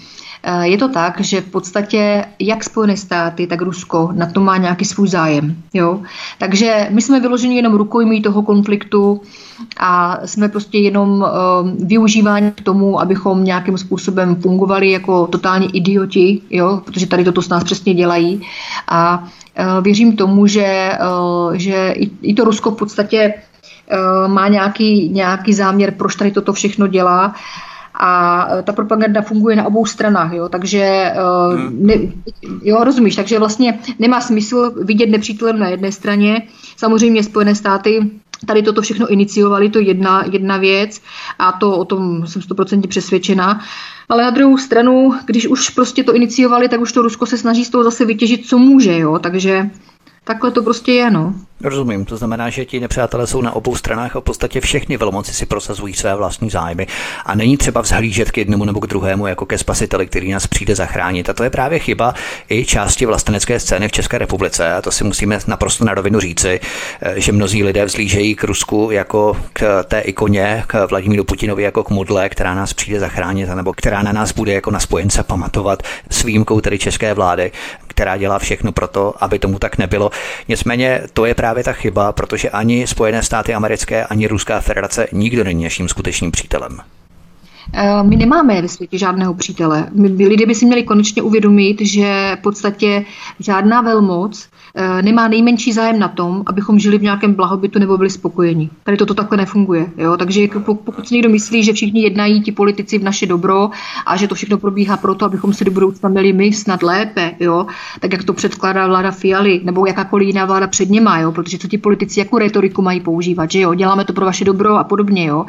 Eh, je to tak, že v podstatě jak Spojené státy, tak Rusko na to má nějaký svůj zájem. Jo? Takže my jsme vyloženi jenom rukojmí toho konfliktu a jsme prostě jenom uh, využíváni k tomu, abychom nějakým způsobem fungovali jako totální idioti, jo? protože tady toto s nás přesně dělají. A uh, věřím tomu, že, uh, že i, i to Rusko v podstatě má nějaký, nějaký záměr, proč tady toto všechno dělá a e, ta propaganda funguje na obou stranách, jo, takže e, hmm. ne, jo, rozumíš, takže vlastně nemá smysl vidět nepřítelem na jedné straně. Samozřejmě Spojené státy tady toto všechno iniciovali, to jedna, jedna věc a to o tom jsem stoprocentně přesvědčena. Ale na druhou stranu, když už prostě to iniciovali, tak už to Rusko se snaží z toho zase vytěžit, co může, jo, takže takhle to prostě je, no.
Rozumím, to znamená, že ti nepřátelé jsou na obou stranách a v podstatě všechny velmoci si prosazují své vlastní zájmy a není třeba vzhlížet k jednomu nebo k druhému jako ke spasiteli, který nás přijde zachránit. A to je právě chyba i části vlastenecké scény v České republice. A to si musíme naprosto na rovinu říci, eh, že mnozí lidé vzlížejí k Rusku jako k té ikoně, k Vladimíru Putinovi jako k modle, která nás přijde zachránit, nebo která na nás bude jako na spojence pamatovat s výjimkou tedy české vlády, která dělá všechno pro to, aby tomu tak nebylo. Nicméně to je právě ta chyba, protože ani Spojené státy americké, ani Ruská federace nikdo není naším skutečným přítelem.
Eh, my nemáme ve světě žádného přítele. My, lidé by si měli konečně uvědomit, že v podstatě žádná velmoc Eh, nemá nejmenší zájem na tom, abychom žili v nějakém blahobytu nebo byli spokojeni. Tady toto takhle nefunguje. Jo? Takže jako pokud si někdo myslí, že všichni jednají ti politici v naše dobro a že to všechno probíhá proto, abychom se do budoucna měli my snad lépe, jo? tak jak to předkládá vláda Fialy nebo jakákoliv jiná vláda před něma, jo? protože co ti politici jako retoriku mají používat, že jo? děláme to pro vaše dobro a podobně. Jo?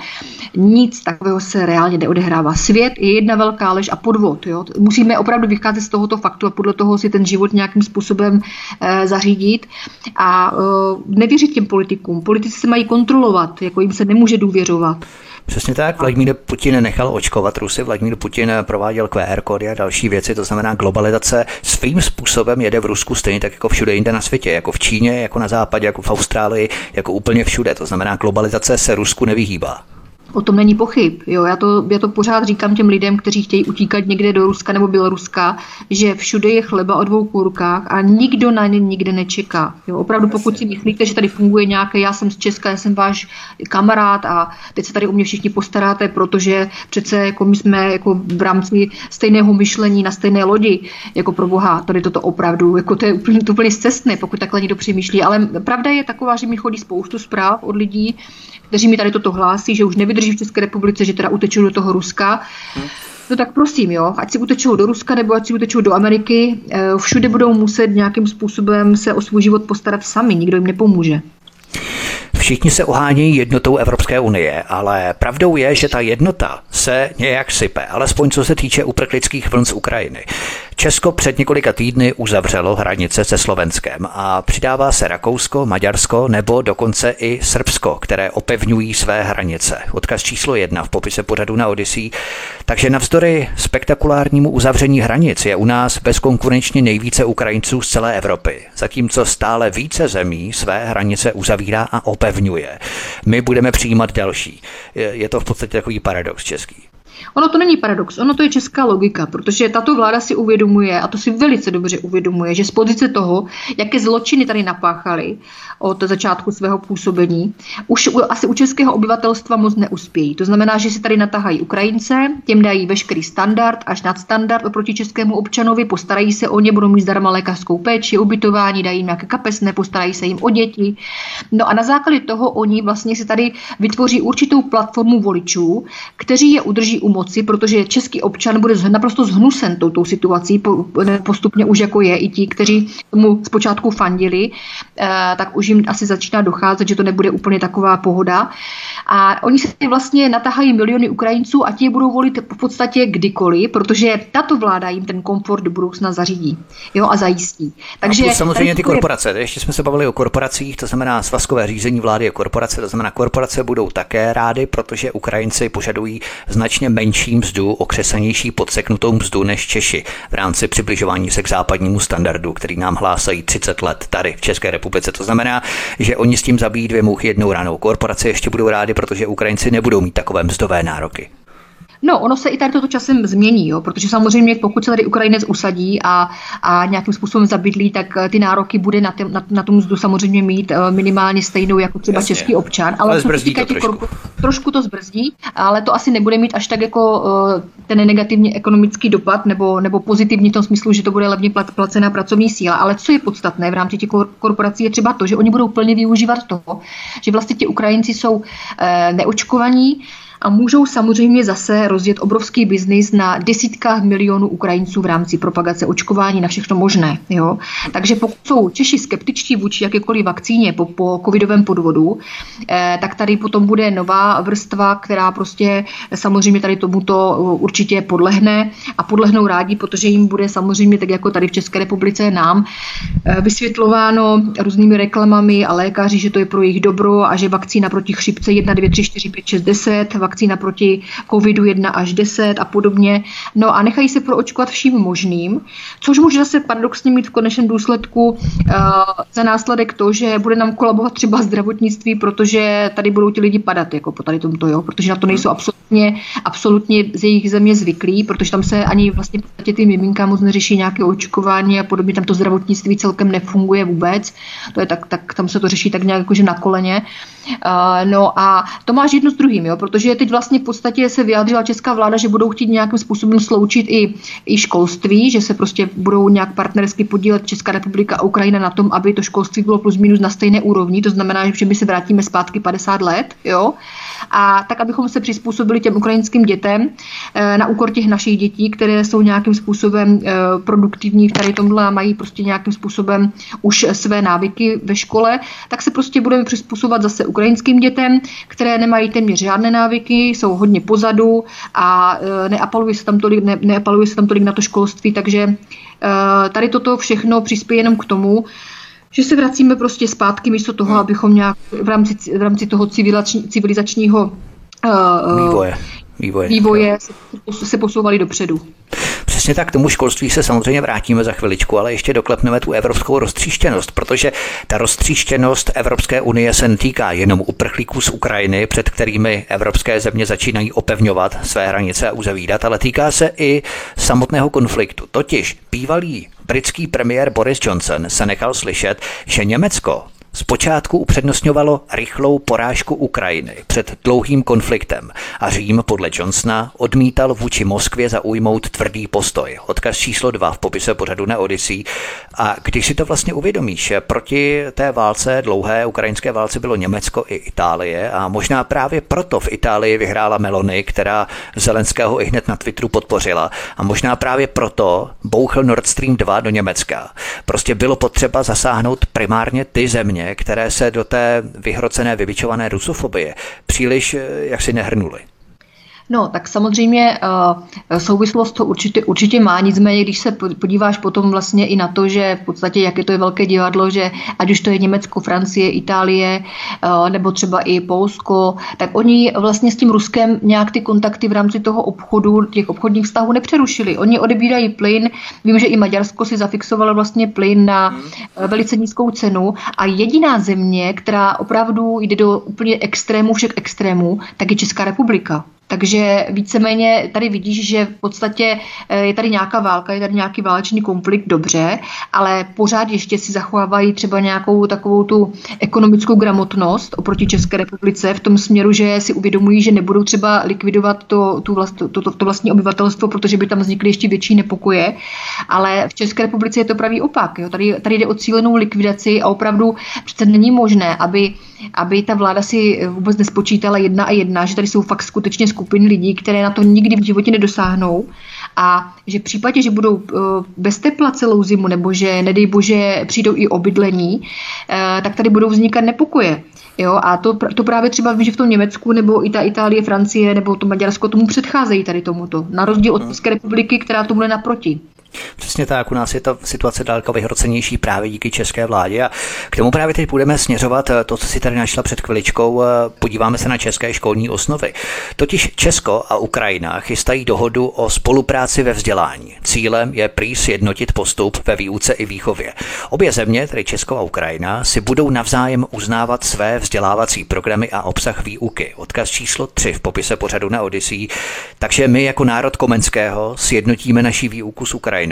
Nic takového se reálně neodehrává. Svět je jedna velká lež a podvod. Jo? Musíme opravdu vycházet z tohoto faktu a podle toho si ten život nějakým způsobem eh, zařídit a uh, nevěřit těm politikům. Politici se mají kontrolovat, jako jim se nemůže důvěřovat.
Přesně tak, Vladimír Putin nechal očkovat Rusy, Vladimír Putin prováděl QR kódy a další věci, to znamená globalizace svým způsobem jede v Rusku stejně tak jako všude jinde na světě, jako v Číně, jako na západě, jako v Austrálii, jako úplně všude, to znamená globalizace se Rusku nevyhýbá.
O tom není pochyb. Jo, já, to, já to pořád říkám těm lidem, kteří chtějí utíkat někde do Ruska nebo Běloruska, že všude je chleba o dvou kůrkách a nikdo na ně nikde nečeká. Jo, opravdu pokud si myslíte, že tady funguje nějaké, já jsem z Česka, já jsem váš kamarád a teď se tady o mě všichni postaráte, protože přece jako my jsme jako v rámci stejného myšlení na stejné lodi, jako pro Boha, tady toto opravdu, jako to je úplně, to úplně zcestné, pokud takhle někdo přemýšlí. Ale pravda je taková, že mi chodí spoustu zpráv od lidí, kteří mi tady toto hlásí, že už nevydrží v České republice, že teda utečou do toho Ruska. No tak prosím, jo, ať si utečou do Ruska nebo ať si utečou do Ameriky, eh, všude budou muset nějakým způsobem se o svůj život postarat sami, nikdo jim nepomůže.
Všichni se ohánějí jednotou Evropské unie, ale pravdou je, že ta jednota se nějak sype, alespoň co se týče uprchlických vln z Ukrajiny. Česko před několika týdny uzavřelo hranice se Slovenskem a přidává se Rakousko, Maďarsko nebo dokonce i Srbsko, které opevňují své hranice. Odkaz číslo jedna v popise pořadu na Odyssey. Takže navzdory spektakulárnímu uzavření hranic je u nás bezkonkurenčně nejvíce Ukrajinců z celé Evropy, zatímco stále více zemí své hranice uzavírá a opevňuje. My budeme přijímat další. Je to v podstatě takový paradox český.
Ono to není paradox, ono to je česká logika, protože tato vláda si uvědomuje, a to si velice dobře uvědomuje, že z pozice toho, jaké zločiny tady napáchali od začátku svého působení, už asi u českého obyvatelstva moc neuspějí. To znamená, že si tady natahají Ukrajince, těm dají veškerý standard až nad standard oproti českému občanovi, postarají se o ně, budou mít zdarma lékařskou péči, ubytování, dají jim nějaké kapesné, postarají se jim o děti. No a na základě toho oni vlastně si tady vytvoří určitou platformu voličů, kteří je udrží u moci, protože český občan bude naprosto zhnusen touto situací, postupně už jako je i ti, kteří mu zpočátku fandili, eh, tak už jim asi začíná docházet, že to nebude úplně taková pohoda. A oni se vlastně natahají miliony Ukrajinců a ti je budou volit v podstatě kdykoliv, protože tato vláda jim ten komfort do budoucna zařídí jo, a zajistí.
Takže a samozřejmě ty korporace, je... ještě jsme se bavili o korporacích, to znamená svazkové řízení vlády a korporace, to znamená korporace budou také rády, protože Ukrajinci požadují značně menší mzdu, okřesanější podseknutou mzdu než Češi v rámci přibližování se k západnímu standardu, který nám hlásají 30 let tady v České republice. To znamená, že oni s tím zabijí dvě muchy jednou ranou. Korporace ještě budou rádi, protože Ukrajinci nebudou mít takové mzdové nároky.
No, ono se i tady toto časem změní, jo, protože samozřejmě pokud se tady Ukrajinec usadí a, a nějakým způsobem zabydlí, tak eh, ty nároky bude na, tém, na, na tu mzdu samozřejmě mít eh, minimálně stejnou jako třeba Jasně. český občan.
Ale, ale zbrzdí to trošku. Korpo,
trošku to zbrzdí, ale to asi nebude mít až tak jako uh, ten negativní ekonomický dopad nebo, nebo pozitivní v tom smyslu, že to bude levně placená pracovní síla. Ale co je podstatné v rámci těch korporací je třeba to, že oni budou plně využívat toho, že vlastně ti Ukrajinci jsou neočkovaní, a můžou samozřejmě zase rozjet obrovský biznis na desítkách milionů Ukrajinců v rámci propagace očkování na všechno možné. Jo? Takže pokud jsou Češi skeptičtí vůči jakékoliv vakcíně po, po covidovém podvodu, eh, tak tady potom bude nová vrstva, která prostě samozřejmě tady tomuto určitě podlehne a podlehnou rádi, protože jim bude samozřejmě, tak jako tady v České republice nám, eh, vysvětlováno různými reklamami a lékaři, že to je pro jejich dobro a že vakcína proti chřipce 1, 2, 3, 4, 5, 6, 10, vakcína proti covidu 1 až 10 a podobně. No a nechají se proočkovat vším možným, což může zase paradoxně mít v konečném důsledku uh, za následek to, že bude nám kolabovat třeba zdravotnictví, protože tady budou ti lidi padat jako po tady tomto, jo, protože na to nejsou absolutně, absolutně z jejich země zvyklí, protože tam se ani vlastně podstatě ty miminka moc neřeší nějaké očkování a podobně, tam to zdravotnictví celkem nefunguje vůbec, to je tak, tak tam se to řeší tak nějak jakože na koleně. Uh, no a to máš jedno s druhým, jo, protože teď vlastně v podstatě se vyjádřila česká vláda, že budou chtít nějakým způsobem sloučit i, i školství, že se prostě budou nějak partnersky podílet Česká republika a Ukrajina na tom, aby to školství bylo plus minus na stejné úrovni, to znamená, že my se vrátíme zpátky 50 let, jo, a tak, abychom se přizpůsobili těm ukrajinským dětem eh, na úkor těch našich dětí, které jsou nějakým způsobem eh, produktivní v tady tomhle a mají prostě nějakým způsobem už své návyky ve škole, tak se prostě budeme přizpůsobovat zase ukrajinským dětem, které nemají téměř žádné návyky, jsou hodně pozadu a e, neapaluje se tam tolik, ne, neapaluje se tam tolik na to školství, takže e, tady toto všechno přispěje jenom k tomu, že se vracíme prostě zpátky místo toho, hmm. abychom nějak v rámci, v rámci toho civilizačního
uh, vývoje, vývoje,
vývoje se, se posouvali dopředu.
Přesně tak, k tomu školství se samozřejmě vrátíme za chviličku, ale ještě doklepneme tu evropskou roztříštěnost, protože ta roztříštěnost Evropské unie se netýká jenom uprchlíků z Ukrajiny, před kterými evropské země začínají opevňovat své hranice a uzavídat, ale týká se i samotného konfliktu. Totiž bývalý britský premiér Boris Johnson se nechal slyšet, že Německo Zpočátku upřednostňovalo rychlou porážku Ukrajiny před dlouhým konfliktem a Řím podle Johnsona odmítal vůči Moskvě zaujmout tvrdý postoj. Odkaz číslo dva v popise pořadu na Odyssey. A když si to vlastně uvědomíš, proti té válce, dlouhé ukrajinské válce bylo Německo i Itálie a možná právě proto v Itálii vyhrála Melony, která Zelenského i hned na Twitteru podpořila a možná právě proto bouchl Nord Stream 2 do Německa. Prostě bylo potřeba zasáhnout primárně ty země, které se do té vyhrocené, vybičované rusofobie příliš eh, jaksi nehrnuly.
No, tak samozřejmě uh, souvislost to určitě, určitě má, nicméně, když se podíváš potom vlastně i na to, že v podstatě, jak je to je velké divadlo, že ať už to je Německo, Francie, Itálie, uh, nebo třeba i Polsko, tak oni vlastně s tím Ruskem nějak ty kontakty v rámci toho obchodu, těch obchodních vztahů nepřerušili. Oni odebírají plyn, vím, že i Maďarsko si zafixovalo vlastně plyn na uh, velice nízkou cenu a jediná země, která opravdu jde do úplně extrému všech extrémů, tak je Česká republika. Takže víceméně tady vidíš, že v podstatě eh, je tady nějaká válka, je tady nějaký válečný konflikt, dobře, ale pořád ještě si zachovávají třeba nějakou takovou tu ekonomickou gramotnost oproti České republice v tom směru, že si uvědomují, že nebudou třeba likvidovat to, tu vlast, to, to, to vlastní obyvatelstvo, protože by tam vznikly ještě větší nepokoje, ale v České republice je to pravý opak. Jo? Tady, tady jde o cílenou likvidaci a opravdu přece není možné, aby aby ta vláda si vůbec nespočítala jedna a jedna, že tady jsou fakt skutečně skupiny lidí, které na to nikdy v životě nedosáhnou a že v případě, že budou eh, bez tepla celou zimu nebo že, nedej bože, přijdou i obydlení, eh, tak tady budou vznikat nepokoje. Jo, a to, to právě třeba vím, že v tom Německu nebo i ta Itálie, Francie nebo to Maďarsko tomu předcházejí tady tomuto. Na rozdíl od České republiky, která tomu je naproti.
Přesně tak, u nás je ta situace daleko vyhrocenější právě díky české vládě a k tomu právě teď budeme směřovat eh, to, co si tady našla před chviličkou. Eh, podíváme se na české školní osnovy. Totiž Česko a Ukrajina chystají dohodu o spolupráci ve vzdělání. Cílem je prý sjednotit postup ve výuce i výchově. Obě země, tedy Česko a Ukrajina, si budou navzájem uznávat své vzdělávací programy a obsah výuky. Odkaz číslo 3 v popise pořadu na Odyssey. Takže my jako národ Komenského sjednotíme naší výuku s Ukrajinou.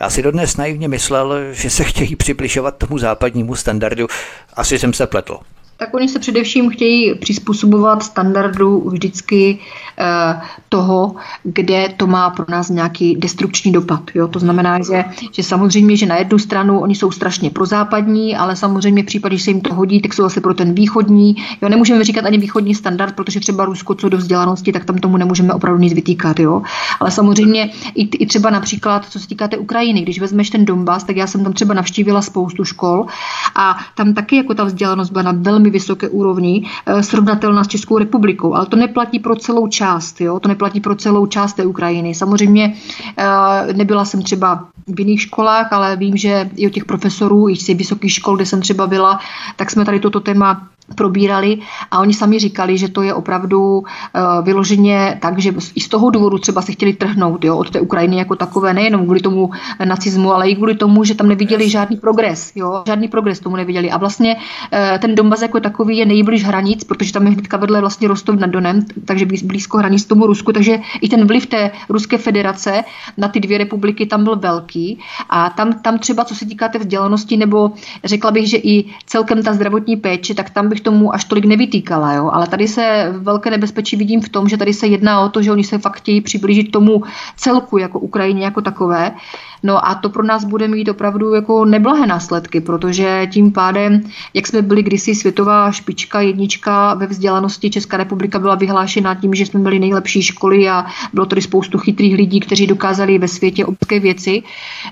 Já si dodnes naivně myslel, že se chtějí přibližovat tomu západnímu standardu. Asi jsem se pletl.
Tak oni se především chtějí přizpůsobovat standardu vždycky eh, toho, kde to má pro nás nějaký destrukční dopad. Jo? To znamená, že, že samozřejmě, že na jednu stranu oni jsou strašně prozápadní, ale samozřejmě v případě, že se jim to hodí, tak jsou zase pro ten východní. Jo? Nemůžeme říkat ani východní standard, protože třeba Rusko co do vzdělanosti, tak tam tomu nemůžeme opravdu nic vytýkat. Jo? Ale samozřejmě i, i třeba například, co se týká té Ukrajiny, když vezmeš ten Donbass, tak já jsem tam třeba navštívila spoustu škol a tam taky jako ta vzdělanost byla na velmi velmi vysoké úrovni, eh, srovnatelná s Českou republikou. Ale to neplatí pro celou část, jo? to neplatí pro celou část té Ukrajiny. Samozřejmě eh, nebyla jsem třeba v jiných školách, ale vím, že i od těch profesorů, i z těch vysokých škol, kde jsem třeba byla, tak jsme tady toto téma probírali a oni sami říkali, že to je opravdu uh, vyloženě tak, že i z toho důvodu třeba se chtěli trhnout jo, od té Ukrajiny jako takové, nejenom kvůli tomu nacismu, ale i kvůli tomu, že tam neviděli žádný progres, jo, žádný progres tomu neviděli. A vlastně uh, ten Donbas jako takový je nejbliž hranic, protože tam je hnedka vedle vlastně Rostov nad Donem, takže blízko hranic tomu Rusku, takže i ten vliv té Ruské federace na ty dvě republiky tam byl velký a tam, tam třeba, co se týká té vzdělanosti, nebo řekla bych, že i celkem ta zdravotní péče, tak tam bych bych tomu až tolik nevytýkala, jo? ale tady se velké nebezpečí vidím v tom, že tady se jedná o to, že oni se fakt chtějí přiblížit tomu celku jako Ukrajině jako takové. No a to pro nás bude mít opravdu jako neblahé následky, protože tím pádem, jak jsme byli kdysi světová špička, jednička ve vzdělanosti, Česká republika byla vyhlášena tím, že jsme měli nejlepší školy a bylo tady spoustu chytrých lidí, kteří dokázali ve světě obské věci,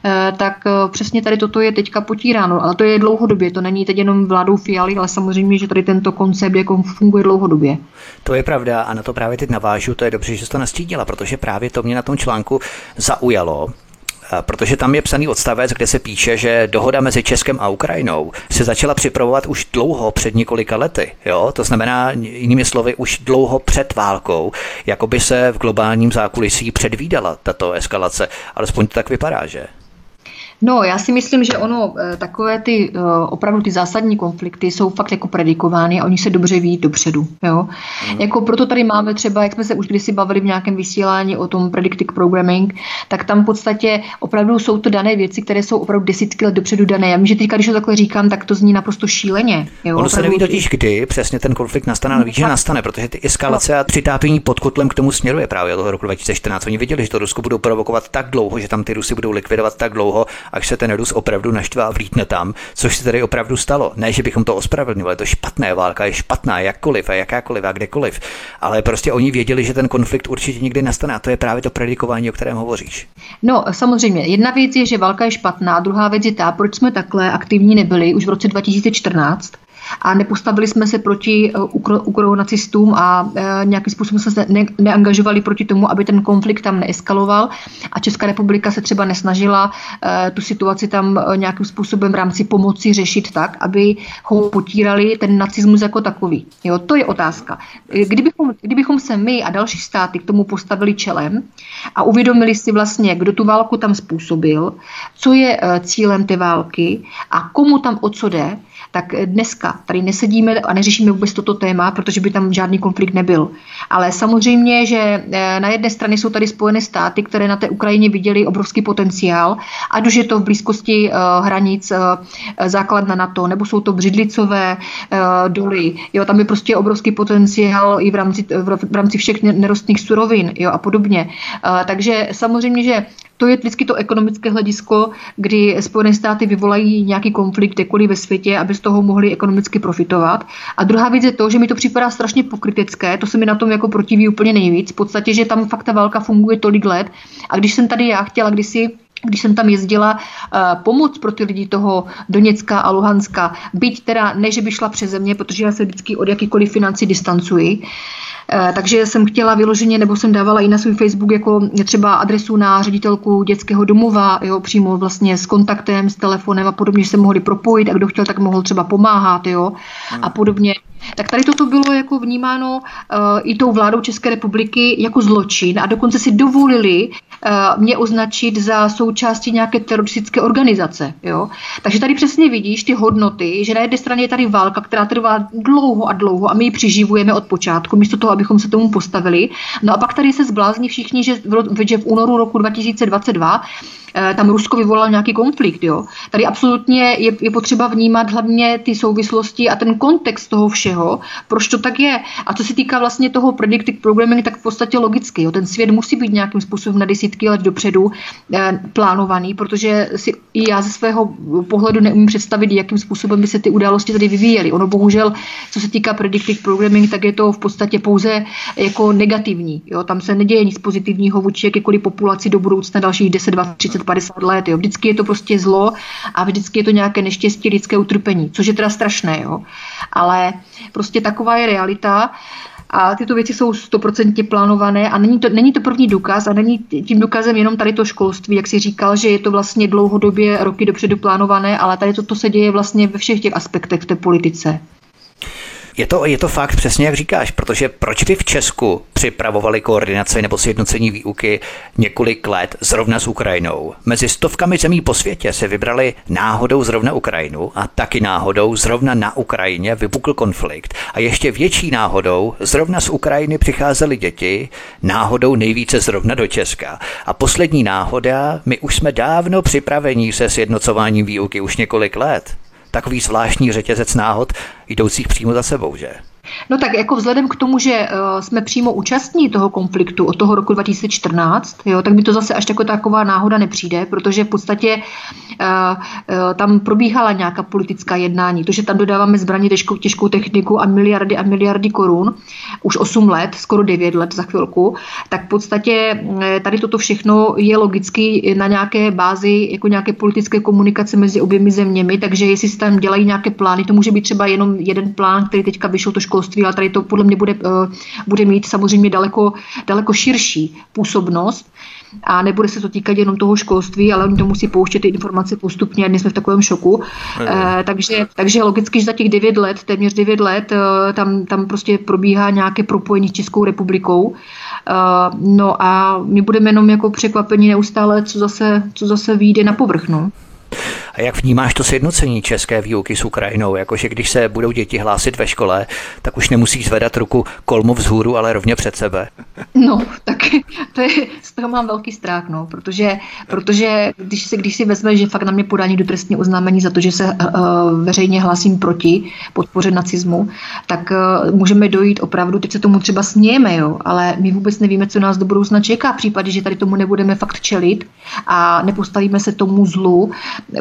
eh, tak eh, přesně tady toto je teďka potíráno. Ale to je dlouhodobě, to není teď jenom vládou Fialy, ale samozřejmě, že tady tento koncept jako funguje dlouhodobě.
To je pravda a na to právě teď navážu, to je dobře, že jsi to nastínila, protože právě to mě na tom článku zaujalo, protože tam je psaný odstavec, kde se píše, že dohoda mezi Českem a Ukrajinou se začala připravovat už dlouho před několika lety. Jo? To znamená, jinými slovy, už dlouho před válkou, jako by se v globálním zákulisí předvídala tato eskalace. Alespoň to tak vypadá, že?
No, já si myslím, že ono, eh, takové ty eh, opravdu ty zásadní konflikty jsou fakt jako predikovány a oni se dobře ví dopředu. Jo? Mm. Jako proto tady máme třeba, jak jsme se už kdysi bavili v nějakém vysílání o tom predictive programming, tak tam v podstatě opravdu jsou to dané věci, které jsou opravdu desítky let dopředu dané. Já vím, že teďka, když to takhle říkám, tak to zní naprosto šíleně.
Jo? Ono se neví totiž kdy přesně ten konflikt nastane, ale ví, že nastane, protože ty eskalace a přitápění pod kotlem k tomu směruje právě od toho roku 2014. Oni viděli, že to Rusko budou provokovat tak dlouho, že tam ty Rusy budou likvidovat tak dlouho, až se ten Rus opravdu naštve a vlítne tam, což se tady opravdu stalo. Ne, že bychom to ospravedlňovali, to špatné, válka je špatná, jakkoliv a jakákoliv a kdekoliv. Ale prostě oni věděli, že ten konflikt určitě někdy nastane a to je právě to predikování, o kterém hovoříš.
No, samozřejmě. Jedna věc je, že válka je špatná, druhá věc je ta, proč jsme takhle aktivní nebyli už v roce 2014 a nepostavili jsme se proti eh, ukronacistům a eh, nějakým způsobem jsme se ne, neangažovali proti tomu, aby ten konflikt tam neeskaloval a Česká republika se třeba nesnažila eh, tu situaci tam nějakým způsobem v rámci pomoci řešit tak, aby ho potírali ten nacismus jako takový. Jo, to je otázka. Kdybychom, kdybychom se my a další státy k tomu postavili čelem a uvědomili si vlastně, kdo tu válku tam způsobil, co je cílem té války a komu tam o co jde, tak dneska tady nesedíme a neřešíme vůbec toto téma, protože by tam žádný konflikt nebyl. Ale samozřejmě, že eh, na jedné straně jsou tady Spojené státy, které na té Ukrajině viděli obrovský potenciál, ať už je to v blízkosti eh, hranic eh, základna NATO, nebo jsou to břidlicové doly. Jo, tam je prostě obrovský potenciál i v rámci, v rámci všech nerostných surovin jo, a podobně. Takže samozřejmě, že to je vždycky to ekonomické hledisko, kdy Spojené státy vyvolají nějaký konflikt kdekoliv ve světě, aby z toho mohli ekonomicky profitovat. A druhá věc je to, že mi to připadá strašně pokrytecké, to se mi na tom jako protiví úplně nejvíc. V podstatě, že tam fakt ta válka funguje tolik let. A když jsem tady já chtěla kdysi když jsem tam jezdila uh, pomoc pro ty lidi toho Doněcka a Luhanska, byť teda ne, že by šla přes země, protože já se vždycky od jakýkoliv financí distancuji, Eh, takže jsem chtěla vyloženě, nebo jsem dávala i na svůj Facebook jako třeba adresu na ředitelku dětského domova, jo, přímo vlastně s kontaktem, s telefonem a podobně, že se mohli propojit a kdo chtěl, tak mohl třeba pomáhat, jo, a podobně. Tak tady toto bylo jako vnímáno uh, i tou vládou České republiky jako zločin a dokonce si dovolili uh, mě označit za součástí nějaké teroristické organizace. Jo? Takže tady přesně vidíš ty hodnoty, že na jedné straně je tady válka, která trvá dlouho a dlouho a my ji přiživujeme od počátku, místo toho, abychom se tomu postavili. No a pak tady se zblázní všichni, že v, že v únoru roku 2022 Eh, tam Rusko vyvolalo nějaký konflikt. Jo. Tady absolutně je, je potřeba vnímat hlavně ty souvislosti a ten kontext toho všeho, proč to tak je. A co se týká vlastně toho predictive programming, tak v podstatě logicky. Jo. Ten svět musí být nějakým způsobem na desítky let dopředu eh, plánovaný, protože si i já ze svého pohledu neumím představit, jakým způsobem by se ty události tady vyvíjely. Ono bohužel, co se týká predictive programming, tak je to v podstatě pouze jako negativní. Jo. Tam se neděje nic pozitivního vůči jakékoliv populaci do budoucna dalších 10, 20, 30, 50 let. Jo. Vždycky je to prostě zlo a vždycky je to nějaké neštěstí, lidské utrpení, což je teda strašné. Jo. Ale prostě taková je realita a tyto věci jsou stoprocentně plánované a není to, není to první důkaz a není tím důkazem jenom tady to školství, jak si říkal, že je to vlastně dlouhodobě roky dopředu plánované, ale tady toto se děje vlastně ve všech těch aspektech v té politice.
Je to, je to fakt přesně, jak říkáš, protože proč by v Česku připravovali koordinaci nebo sjednocení výuky několik let zrovna s Ukrajinou? Mezi stovkami zemí po světě se vybrali náhodou zrovna Ukrajinu a taky náhodou zrovna na Ukrajině vypukl konflikt. A ještě větší náhodou zrovna z Ukrajiny přicházely děti, náhodou nejvíce zrovna do Česka. A poslední náhoda, my už jsme dávno připraveni se sjednocováním výuky už několik let takový zvláštní řetězec náhod jdoucích přímo za sebou, že?
No tak jako vzhledem k tomu, že uh, jsme přímo účastní toho konfliktu od toho roku 2014, jo, tak mi to zase až jako taková náhoda nepřijde, protože v podstatě uh, tam probíhala nějaká politická jednání. To, že tam dodáváme zbraně, těžkou, těžkou techniku a miliardy a miliardy korun, už 8 let, skoro 9 let za chvilku, tak v podstatě tady toto všechno je logicky na nějaké bázi jako nějaké politické komunikace mezi oběmi zeměmi, takže jestli se tam dělají nějaké plány, to může být třeba jenom jeden plán, který teďka vyšel to školství, ale tady to podle mě bude, eh, bude mít samozřejmě daleko, daleko širší působnost a nebude se to týkat jenom toho školství, ale oni to musí pouštět ty informace postupně a dnes jsme v takovém šoku. E, takže, takže logicky, že za těch 9 let, téměř 9 let, e, tam, tam prostě probíhá nějaké propojení s Českou republikou. E, no a my budeme jenom jako překvapení neustále, co zase, co zase vyjde na povrch.
A jak vnímáš to sjednocení české výuky s Ukrajinou? Jakože když se budou děti hlásit ve škole, tak už nemusíš zvedat ruku kolmu vzhůru, ale rovně před sebe.
No, tak to je, z toho mám velký strach, no, protože, protože když, si, když si vezme, že fakt na mě podání do trestní oznámení za to, že se uh, veřejně hlásím proti podpoře nacismu, tak uh, můžeme dojít opravdu, teď se tomu třeba smějeme, jo, ale my vůbec nevíme, co nás do budoucna čeká v případě, že tady tomu nebudeme fakt čelit a nepostavíme se tomu zlu,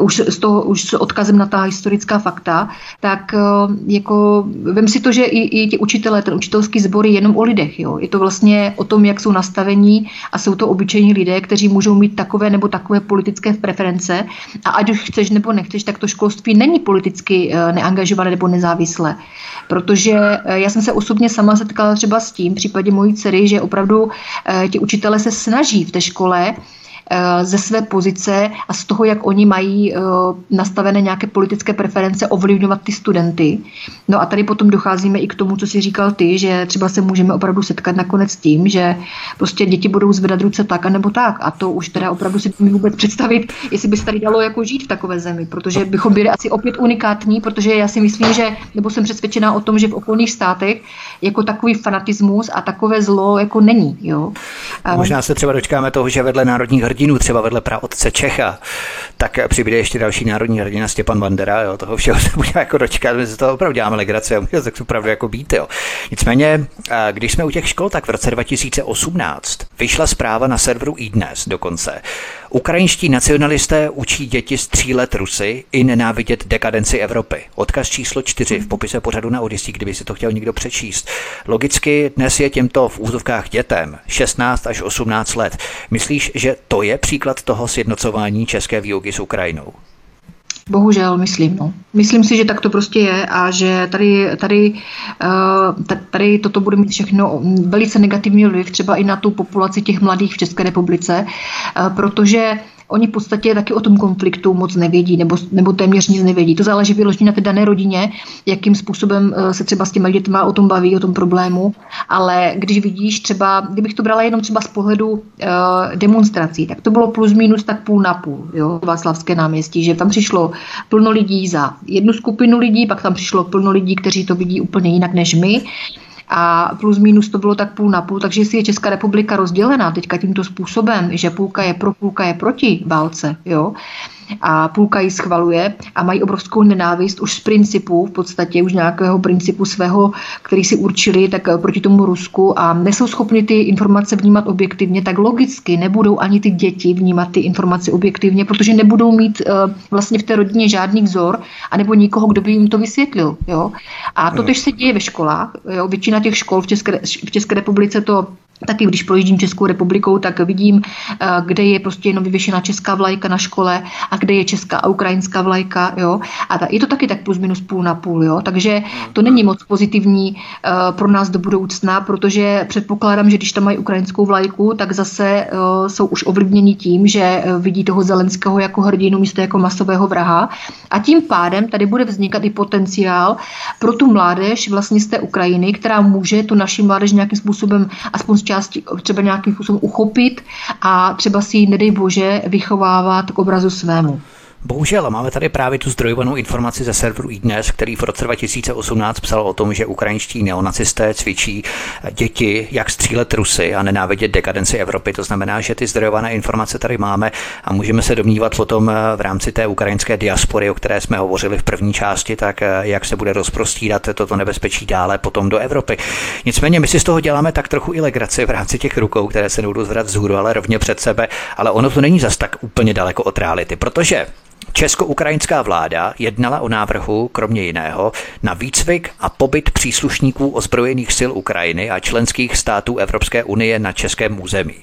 už s, toho, už s odkazem na ta historická fakta, tak eh, jako vem si to, že i, i ti učitelé, ten učitelský sbor je jenom o lidech. Jo. Je to vlastně o tom, jak jsou nastavení a jsou to obyčejní lidé, kteří můžou mít takové nebo takové politické preference a ať už chceš nebo nechceš, tak to školství není politicky eh, neangažované nebo nezávislé. Protože eh, já jsem se osobně sama setkala třeba s tím v případě mojí dcery, že opravdu ti učitelé se snaží v té škole ze své pozice a z toho, jak oni mají eh, nastavené nějaké politické preference ovlivňovat ty studenty. No a tady potom docházíme i k tomu, co si říkal ty, že třeba se můžeme opravdu setkat nakonec s tím, že prostě děti budou zvedat ruce tak a nebo tak. A to už teda opravdu si mi vůbec představit, jestli by se tady dalo jako žít v takové zemi, protože bychom byli asi opět unikátní, protože já si myslím, že, nebo jsem přesvědčená o tom, že v okolních státech jako takový fanatismus a takové zlo jako není. Jo.
Možná se třeba dočkáme toho, že vedle národních hrdinů, třeba vedle praotce Čecha, tak přibude ještě další národní hrdina Stěpan Bandera, jo, toho všeho se bude jako dočkat, my se to opravdu děláme legraci a tak opravdu jako být, jo. Nicméně, když jsme u těch škol, tak v roce 2018 vyšla zpráva na serveru iDnes dokonce. Ukrajinští nacionalisté učí děti z tří let Rusy i nenávidět dekadenci Evropy. Odkaz číslo čtyři v popise pořadu na Odyssey, kdyby si to chtěl někdo přečíst. Logicky dnes je těmto v úzovkách dětem 16 až 18 let. Myslíš, že to je příklad toho sjednocování české výuky s Ukrajinou?
Bohužel, myslím. No. Myslím si, že tak to prostě je a že tady, tady, eh, tady toto bude mít všechno velice negativní vliv třeba i na tu populaci těch mladých v České republice, eh, protože oni v podstatě taky o tom konfliktu moc nevědí, nebo, nebo téměř nic nevědí. To záleží vyloženě na té dané rodině, jakým způsobem eh, se třeba s těmi dětmi o tom baví, o tom problému. Ale když vidíš třeba, kdybych to brala jenom třeba z pohledu uh, demonstrací, tak to bylo plus minus tak půl na půl, jo, Václavské náměstí, že tam přišlo plno lidí za jednu skupinu lidí, pak tam přišlo plno lidí, kteří to vidí úplně jinak než my a plus minus to bylo tak půl na půl, takže si je Česká republika rozdělená teďka tímto způsobem, že půlka je pro, půlka je proti válce, jo, a půlka ji schvaluje a mají obrovskou nenávist už z principu, v podstatě už nějakého principu svého, který si určili, tak eh, proti tomu Rusku a nejsou schopni ty informace vnímat objektivně, tak logicky nebudou ani ty děti vnímat ty informace objektivně, protože nebudou mít uh, vlastně v té rodině žádný vzor, anebo nikoho, kdo by jim to vysvětlil. Jo? A to tež se děje ve školách. Jo? Většina těch škol v České, v České republice to Taky když projíždím Českou republikou, tak vidím, eh, kde je prostě jenom vyvěšená česká vlajka na škole a kde je česká a ukrajinská vlajka. Jo? A je to taky tak plus minus půl na půl. Jo? Takže to není moc pozitivní uh, pro nás do budoucna, protože předpokládám, že když tam mají ukrajinskou vlajku, tak zase uh, jsou už ovlivněni tím, že vidí toho Zelenského jako hrdinu místo jako masového vraha. A tím pádem tady bude vznikat i potenciál pro tu mládež vlastně z té Ukrajiny, která může tu naši mládež nějakým způsobem aspoň části třeba nějakým způsobem uchopit a třeba si nedej bože vychovávat k obrazu svému.
Bohužel máme tady právě tu zdrojovanou informaci ze serveru iDnes, který v roce 2018 psal o tom, že ukrajinští neonacisté cvičí děti, jak střílet Rusy a nenávidět dekadenci Evropy. To znamená, že ty zdrojované informace tady máme a můžeme se domnívat potom v rámci té ukrajinské diaspory, o které jsme hovořili v první části, tak jak se bude rozprostírat toto nebezpečí dále potom do Evropy. Nicméně my si z toho děláme tak trochu i legraci v rámci těch rukou, které se nebudou zvedat vzhůru, ale rovně před sebe, ale ono to není zas tak úplně daleko od reality, protože Česko-ukrajinská vláda jednala o návrhu, kromě jiného, na výcvik a pobyt příslušníků ozbrojených sil Ukrajiny a členských států Evropské unie na českém území.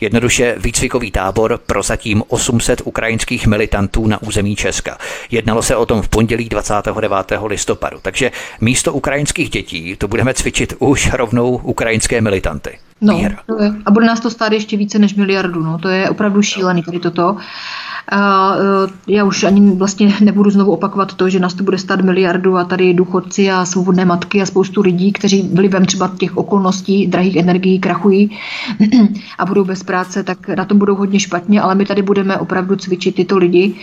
Jednoduše výcvikový tábor pro zatím 800 ukrajinských militantů na území Česka. Jednalo se o tom v pondělí 29. listopadu, takže místo ukrajinských dětí to budeme cvičit už rovnou ukrajinské militanty.
No, to je. a bude nás to stát ještě více než miliardu, no, to je opravdu šílený tady toto. E, já už ani vlastně nebudu znovu opakovat to, že nás to bude stát miliardu a tady důchodci a svobodné matky a spoustu lidí, kteří vlivem třeba těch okolností drahých energií krachují a budou bez práce, tak na tom budou hodně špatně, ale my tady budeme opravdu cvičit tyto lidi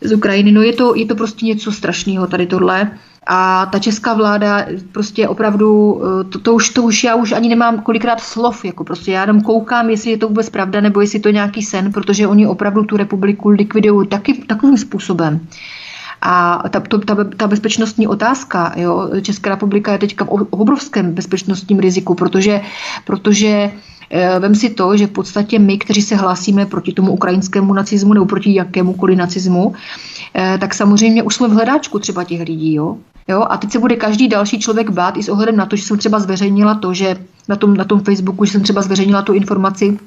z Ukrajiny. No je to, je to prostě něco strašného tady tohle. A ta česká vláda prostě opravdu, eh, to, to, už, to už já už ani nemám kolikrát slov, jako prostě já jenom koukám, jestli je to vůbec pravda, nebo jestli to nějaký sen, protože oni opravdu tu republiku likvidují taky, takovým způsobem. A ta, to, ta, ta bezpečnostní otázka, jo, Česká republika je teďka v obrovském bezpečnostním riziku, protože, protože Eh, vem si to, že v podstatě my, kteří se hlásíme proti tomu ukrajinskému nacismu nebo proti jakémukoliv nacismu, eh, tak samozřejmě už jsme v hledáčku třeba těch lidí. Jo? Jo, a teď se bude každý další člověk bát i s ohledem na to, že jsem třeba zveřejnila to, že na tom, na tom Facebooku, že jsem třeba zveřejnila tu informaci,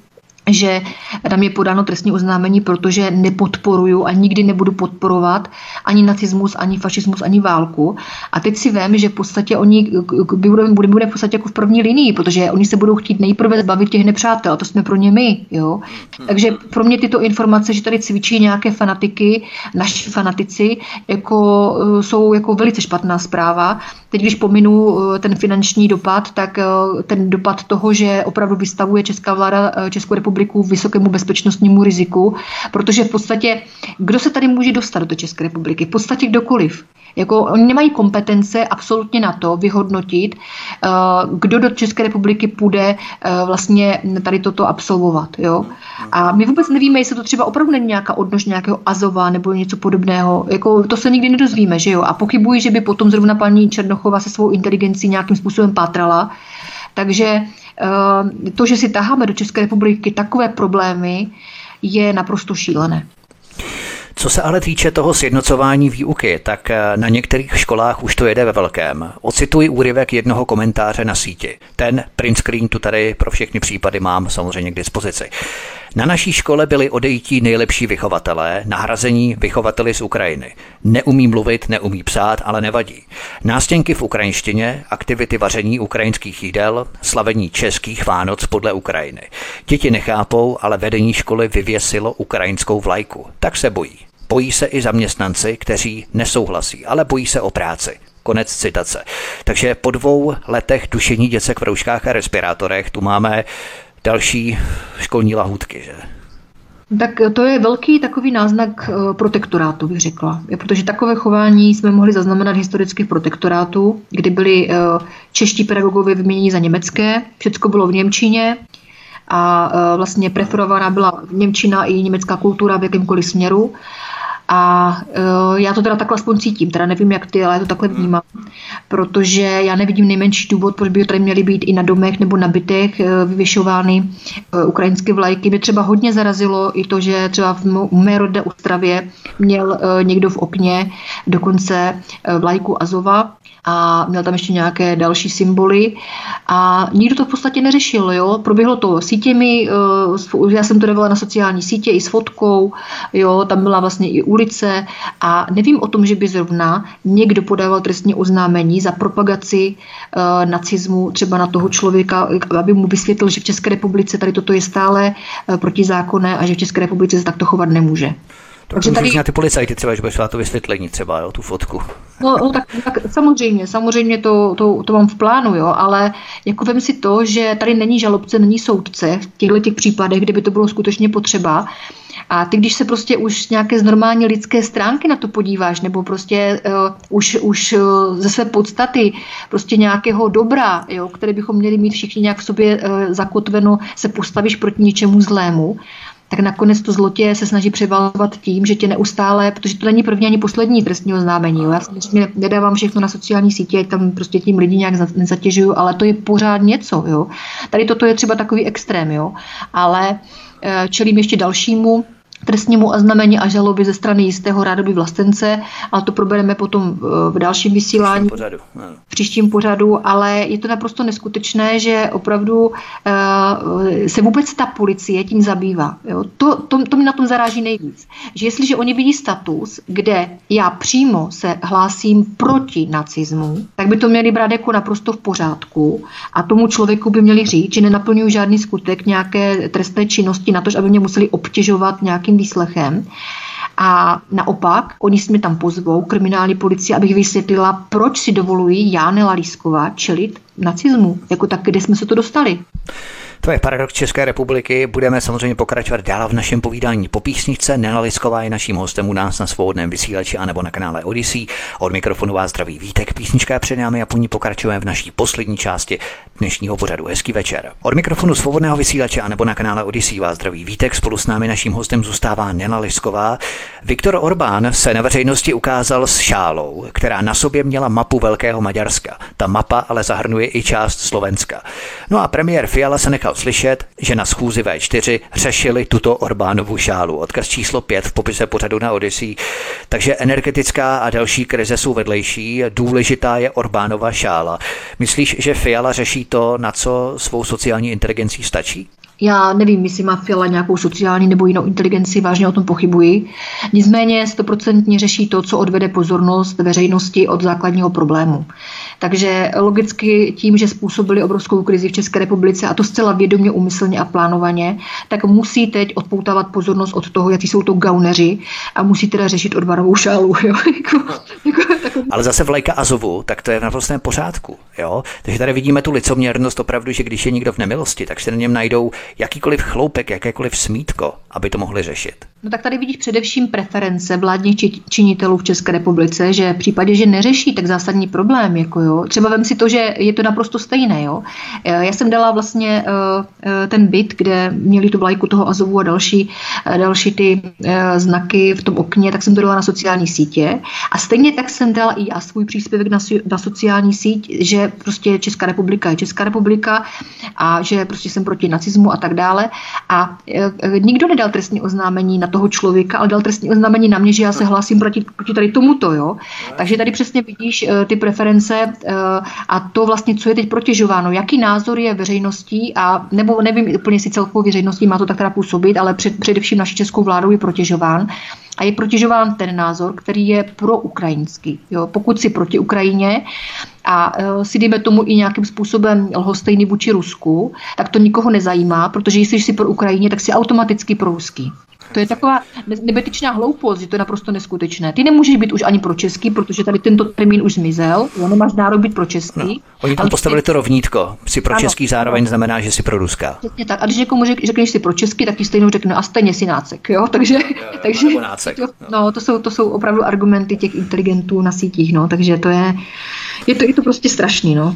že tam je podáno trestní oznámení, protože nepodporuju a nikdy nebudu podporovat ani nacismus, ani fašismus, ani válku. A teď si vím, že v podstatě oni budeme, budeme v podstatě jako v první linii, protože oni se budou chtít nejprve zbavit těch nepřátel, a to jsme pro ně my. Jo? Takže pro mě tyto informace, že tady cvičí nějaké fanatiky, naši fanatici, jako, eh, jsou jako velice špatná zpráva. Teď, když pominu eh, ten finanční dopad, tak eh, ten dopad toho, že opravdu vystavuje Česká vláda Českou republiku vysokému bezpečnostnímu riziku, protože v podstatě, kdo se tady může dostat do České republiky? V podstatě kdokoliv. Jako, oni nemají kompetence absolutně na to vyhodnotit, eh, kdo do České republiky půjde eh, vlastně tady toto absolvovat. Jo? A my vůbec nevíme, jestli to třeba opravdu není nějaká odnož nějakého Azova nebo něco podobného. Jako, to se nikdy nedozvíme, že jo? A pochybuji, že by potom zrovna paní Černochová se svou inteligencí nějakým způsobem pátrala. Takže Eh, to, že si taháme do České republiky takové problémy, je naprosto šílené.
Co se ale týče toho sjednocování výuky, tak eh, na některých školách už to jede ve velkém. Ocituji úryvek jednoho komentáře na síti. Ten print screen tu tady pro všechny případy mám samozřejmě k dispozici. Na naší škole byli odejítí nejlepší vychovatelé, nahrazení vychovateli z Ukrajiny. Neumí mluvit, neumí psát, ale nevadí. Nástěnky v ukrajinštině, aktivity vaření ukrajinských jídel, slavení českých Vánoc podle Ukrajiny. Děti nechápou, ale vedení školy vyvěsilo ukrajinskou vlajku. Tak se bojí. Bojí se i zaměstnanci, kteří nesouhlasí, ale bojí se o práci. Konec citace. Takže po dvou letech dušení děcek v rouškách a respirátorech tu máme další školní lahůdky, že?
Tak to je velký takový náznak eh, protektorátu, bych řekla. Protože takové chování jsme mohli zaznamenat historicky v protektorátu, kdy byli eh, čeští pedagogové vyměněni za německé, všechno bylo v Němčině a eh, vlastně preferovaná byla Němčina i německá kultura v jakémkoliv směru. A uh, já to teda takhle aspoň cítím, teda nevím jak ty, ale já to takhle vnímám, protože já nevidím nejmenší důvod, proč by tady měly být i na domech nebo na bytech uh, vyvěšovány uh, ukrajinské vlajky. Mě třeba hodně zarazilo i to, že třeba v mé rodné Ostravě měl uh, někdo v okně dokonce uh, vlajku Azova, a měl tam ještě nějaké další symboly a nikdo to v podstatě neřešil. Jo? Proběhlo to sítěmi, eh, já jsem to dávala na sociální sítě i s fotkou, jo? tam byla vlastně i ulice a nevím o tom, že by zrovna někdo podával trestní oznámení za propagaci uh, nacismu třeba na toho člověka, aby mu vysvětlil, že v České republice tady toto je stále uh, protizákonné a že v České republice se takto chovat nemůže.
To Takže tady... na ty policajty třeba, že budeš to vysvětlení třeba, jo, tu fotku.
No, no tak, tak, samozřejmě, samozřejmě to, to, to mám v plánu, jo, ale jako vem si to, že tady není žalobce, není soudce v těchto těch případech, kdyby to bylo skutečně potřeba. A ty, když se prostě už nějaké z normální lidské stránky na to podíváš, nebo prostě uh, už, už uh, ze své podstaty prostě nějakého dobra, jo, které bychom měli mít všichni nějak v sobě uh, zakotveno, se postavíš proti něčemu zlému, tak nakonec to zlotě se snaží převalovat tím, že tě neustále, protože to není první ani poslední trestní oznámení. Jo. Já samozřejmě nedávám všechno na sociální sítě, tam prostě tím lidi nějak nezatěžuju, ale to je pořád něco. Jo. Tady toto je třeba takový extrém, jo. ale eh, čelím ještě dalšímu trestnímu oznámení a žaloby ze strany jistého rádoby vlastence, ale to probereme potom v dalším vysílání,
pořadu,
v příštím pořadu, ale je to naprosto neskutečné, že opravdu uh, se vůbec ta policie tím zabývá. Jo? To, to, to mi na tom zaráží nejvíc. Že jestliže oni vidí status, kde já přímo se hlásím proti nacismu, tak by to měli brát jako naprosto v pořádku a tomu člověku by měli říct, že nenaplňují žádný skutek nějaké trestné činnosti na to, aby mě museli obtěžovat nějakým nějakým výslechem. A naopak, oni jsme tam pozvou, kriminální policie, abych vysvětlila, proč si dovolují já, Nela Lísková, čelit nacismu. Jako tak, kde jsme se to dostali.
To je paradox České republiky. Budeme samozřejmě pokračovat dál v našem povídání po písničce. Nela Lisková je naším hostem u nás na svobodném vysílači anebo na kanále Odyssey. Od mikrofonu vás zdraví Vítek. Písnička před námi a po ní pokračujeme v naší poslední části dnešního pořadu. Hezký večer. Od mikrofonu svobodného vysílače anebo na kanále Odyssey vás zdraví Vítek. Spolu s námi naším hostem zůstává Nela Lisková. Viktor Orbán se na veřejnosti ukázal s šálou, která na sobě měla mapu Velkého Maďarska. Ta mapa ale zahrnuje i část Slovenska. No a premiér Fiala se nechal slyšet, že na schůzi V4 řešili tuto Orbánovu šálu. Odkaz číslo 5 v popise pořadu na Odyssey. Takže energetická a další krize jsou vedlejší. Důležitá je Orbánova šála. Myslíš, že Fiala řeší to, na co svou sociální inteligencí stačí?
Já nevím, jestli má Fiala nějakou sociální nebo jinou inteligenci, vážně o tom pochybuji. Nicméně stoprocentně řeší to, co odvede pozornost veřejnosti od základního problému. Takže logicky tím, že způsobili obrovskou krizi v České republice, a to zcela vědomě, umyslně a plánovaně, tak musí teď odpoutávat pozornost od toho, jaký jsou to gauneři a musí teda řešit odvarovou šálu. Jo? jako,
jako. Ale zase vlajka Azovu, tak to je v naprostém pořádku. Jo? Takže tady vidíme tu licoměrnost opravdu, že když je někdo v nemilosti, tak se na něm najdou jakýkoliv chloupek, jakékoliv smítko, aby to mohli řešit.
No tak tady vidíš především preference vládních činitelů v České republice, že v případě, že neřeší tak zásadní problém, jako jo, třeba vem si to, že je to naprosto stejné, jo. Já jsem dala vlastně uh, ten byt, kde měli tu vlajku toho Azovu a další, další ty znaky v tom okně, tak jsem to dala na sociální sítě a stejně tak jsem dala i já svůj příspěvek na, na sociální síť, že prostě Česká republika je Česká republika a že prostě jsem proti nacismu a tak dále. A nikdo nedal trestní oznámení na toho člověka, ale dal trestní oznámení na mě, že já se hlásím proti, proti tady tomuto. Jo? Takže tady přesně vidíš uh, ty preference uh, a to vlastně, co je teď protěžováno, jaký názor je veřejností a nebo nevím úplně, si celkovou veřejností má to tak teda působit, ale před, především naší českou vládou je protěžován a je protěžován ten názor, který je pro ukrajinský. Jo? Pokud si proti Ukrajině a uh, si dejme tomu i nějakým způsobem lhostejný vůči Rusku, tak to nikoho nezajímá, protože jestli jsi pro Ukrajině, tak si automaticky pro ruský. To je taková nebetyčná hloupost, že to je naprosto neskutečné. Ty nemůžeš být už ani pro český, protože tady tento termín už zmizel, jo, nemáš nárok být pro český. No,
oni tam postavili to rovnítko. Si pro český zároveň ano. znamená, že si pro ruská.
Přesně tak. A když někomu řek, řekneš si pro český, tak ti stejnou řekne a stejně si nácek. Jo? Takže, jo, takže
nácek.
To, no, to jsou, to jsou opravdu argumenty těch inteligentů na sítích. No, takže to je, je to, je to prostě strašný. No.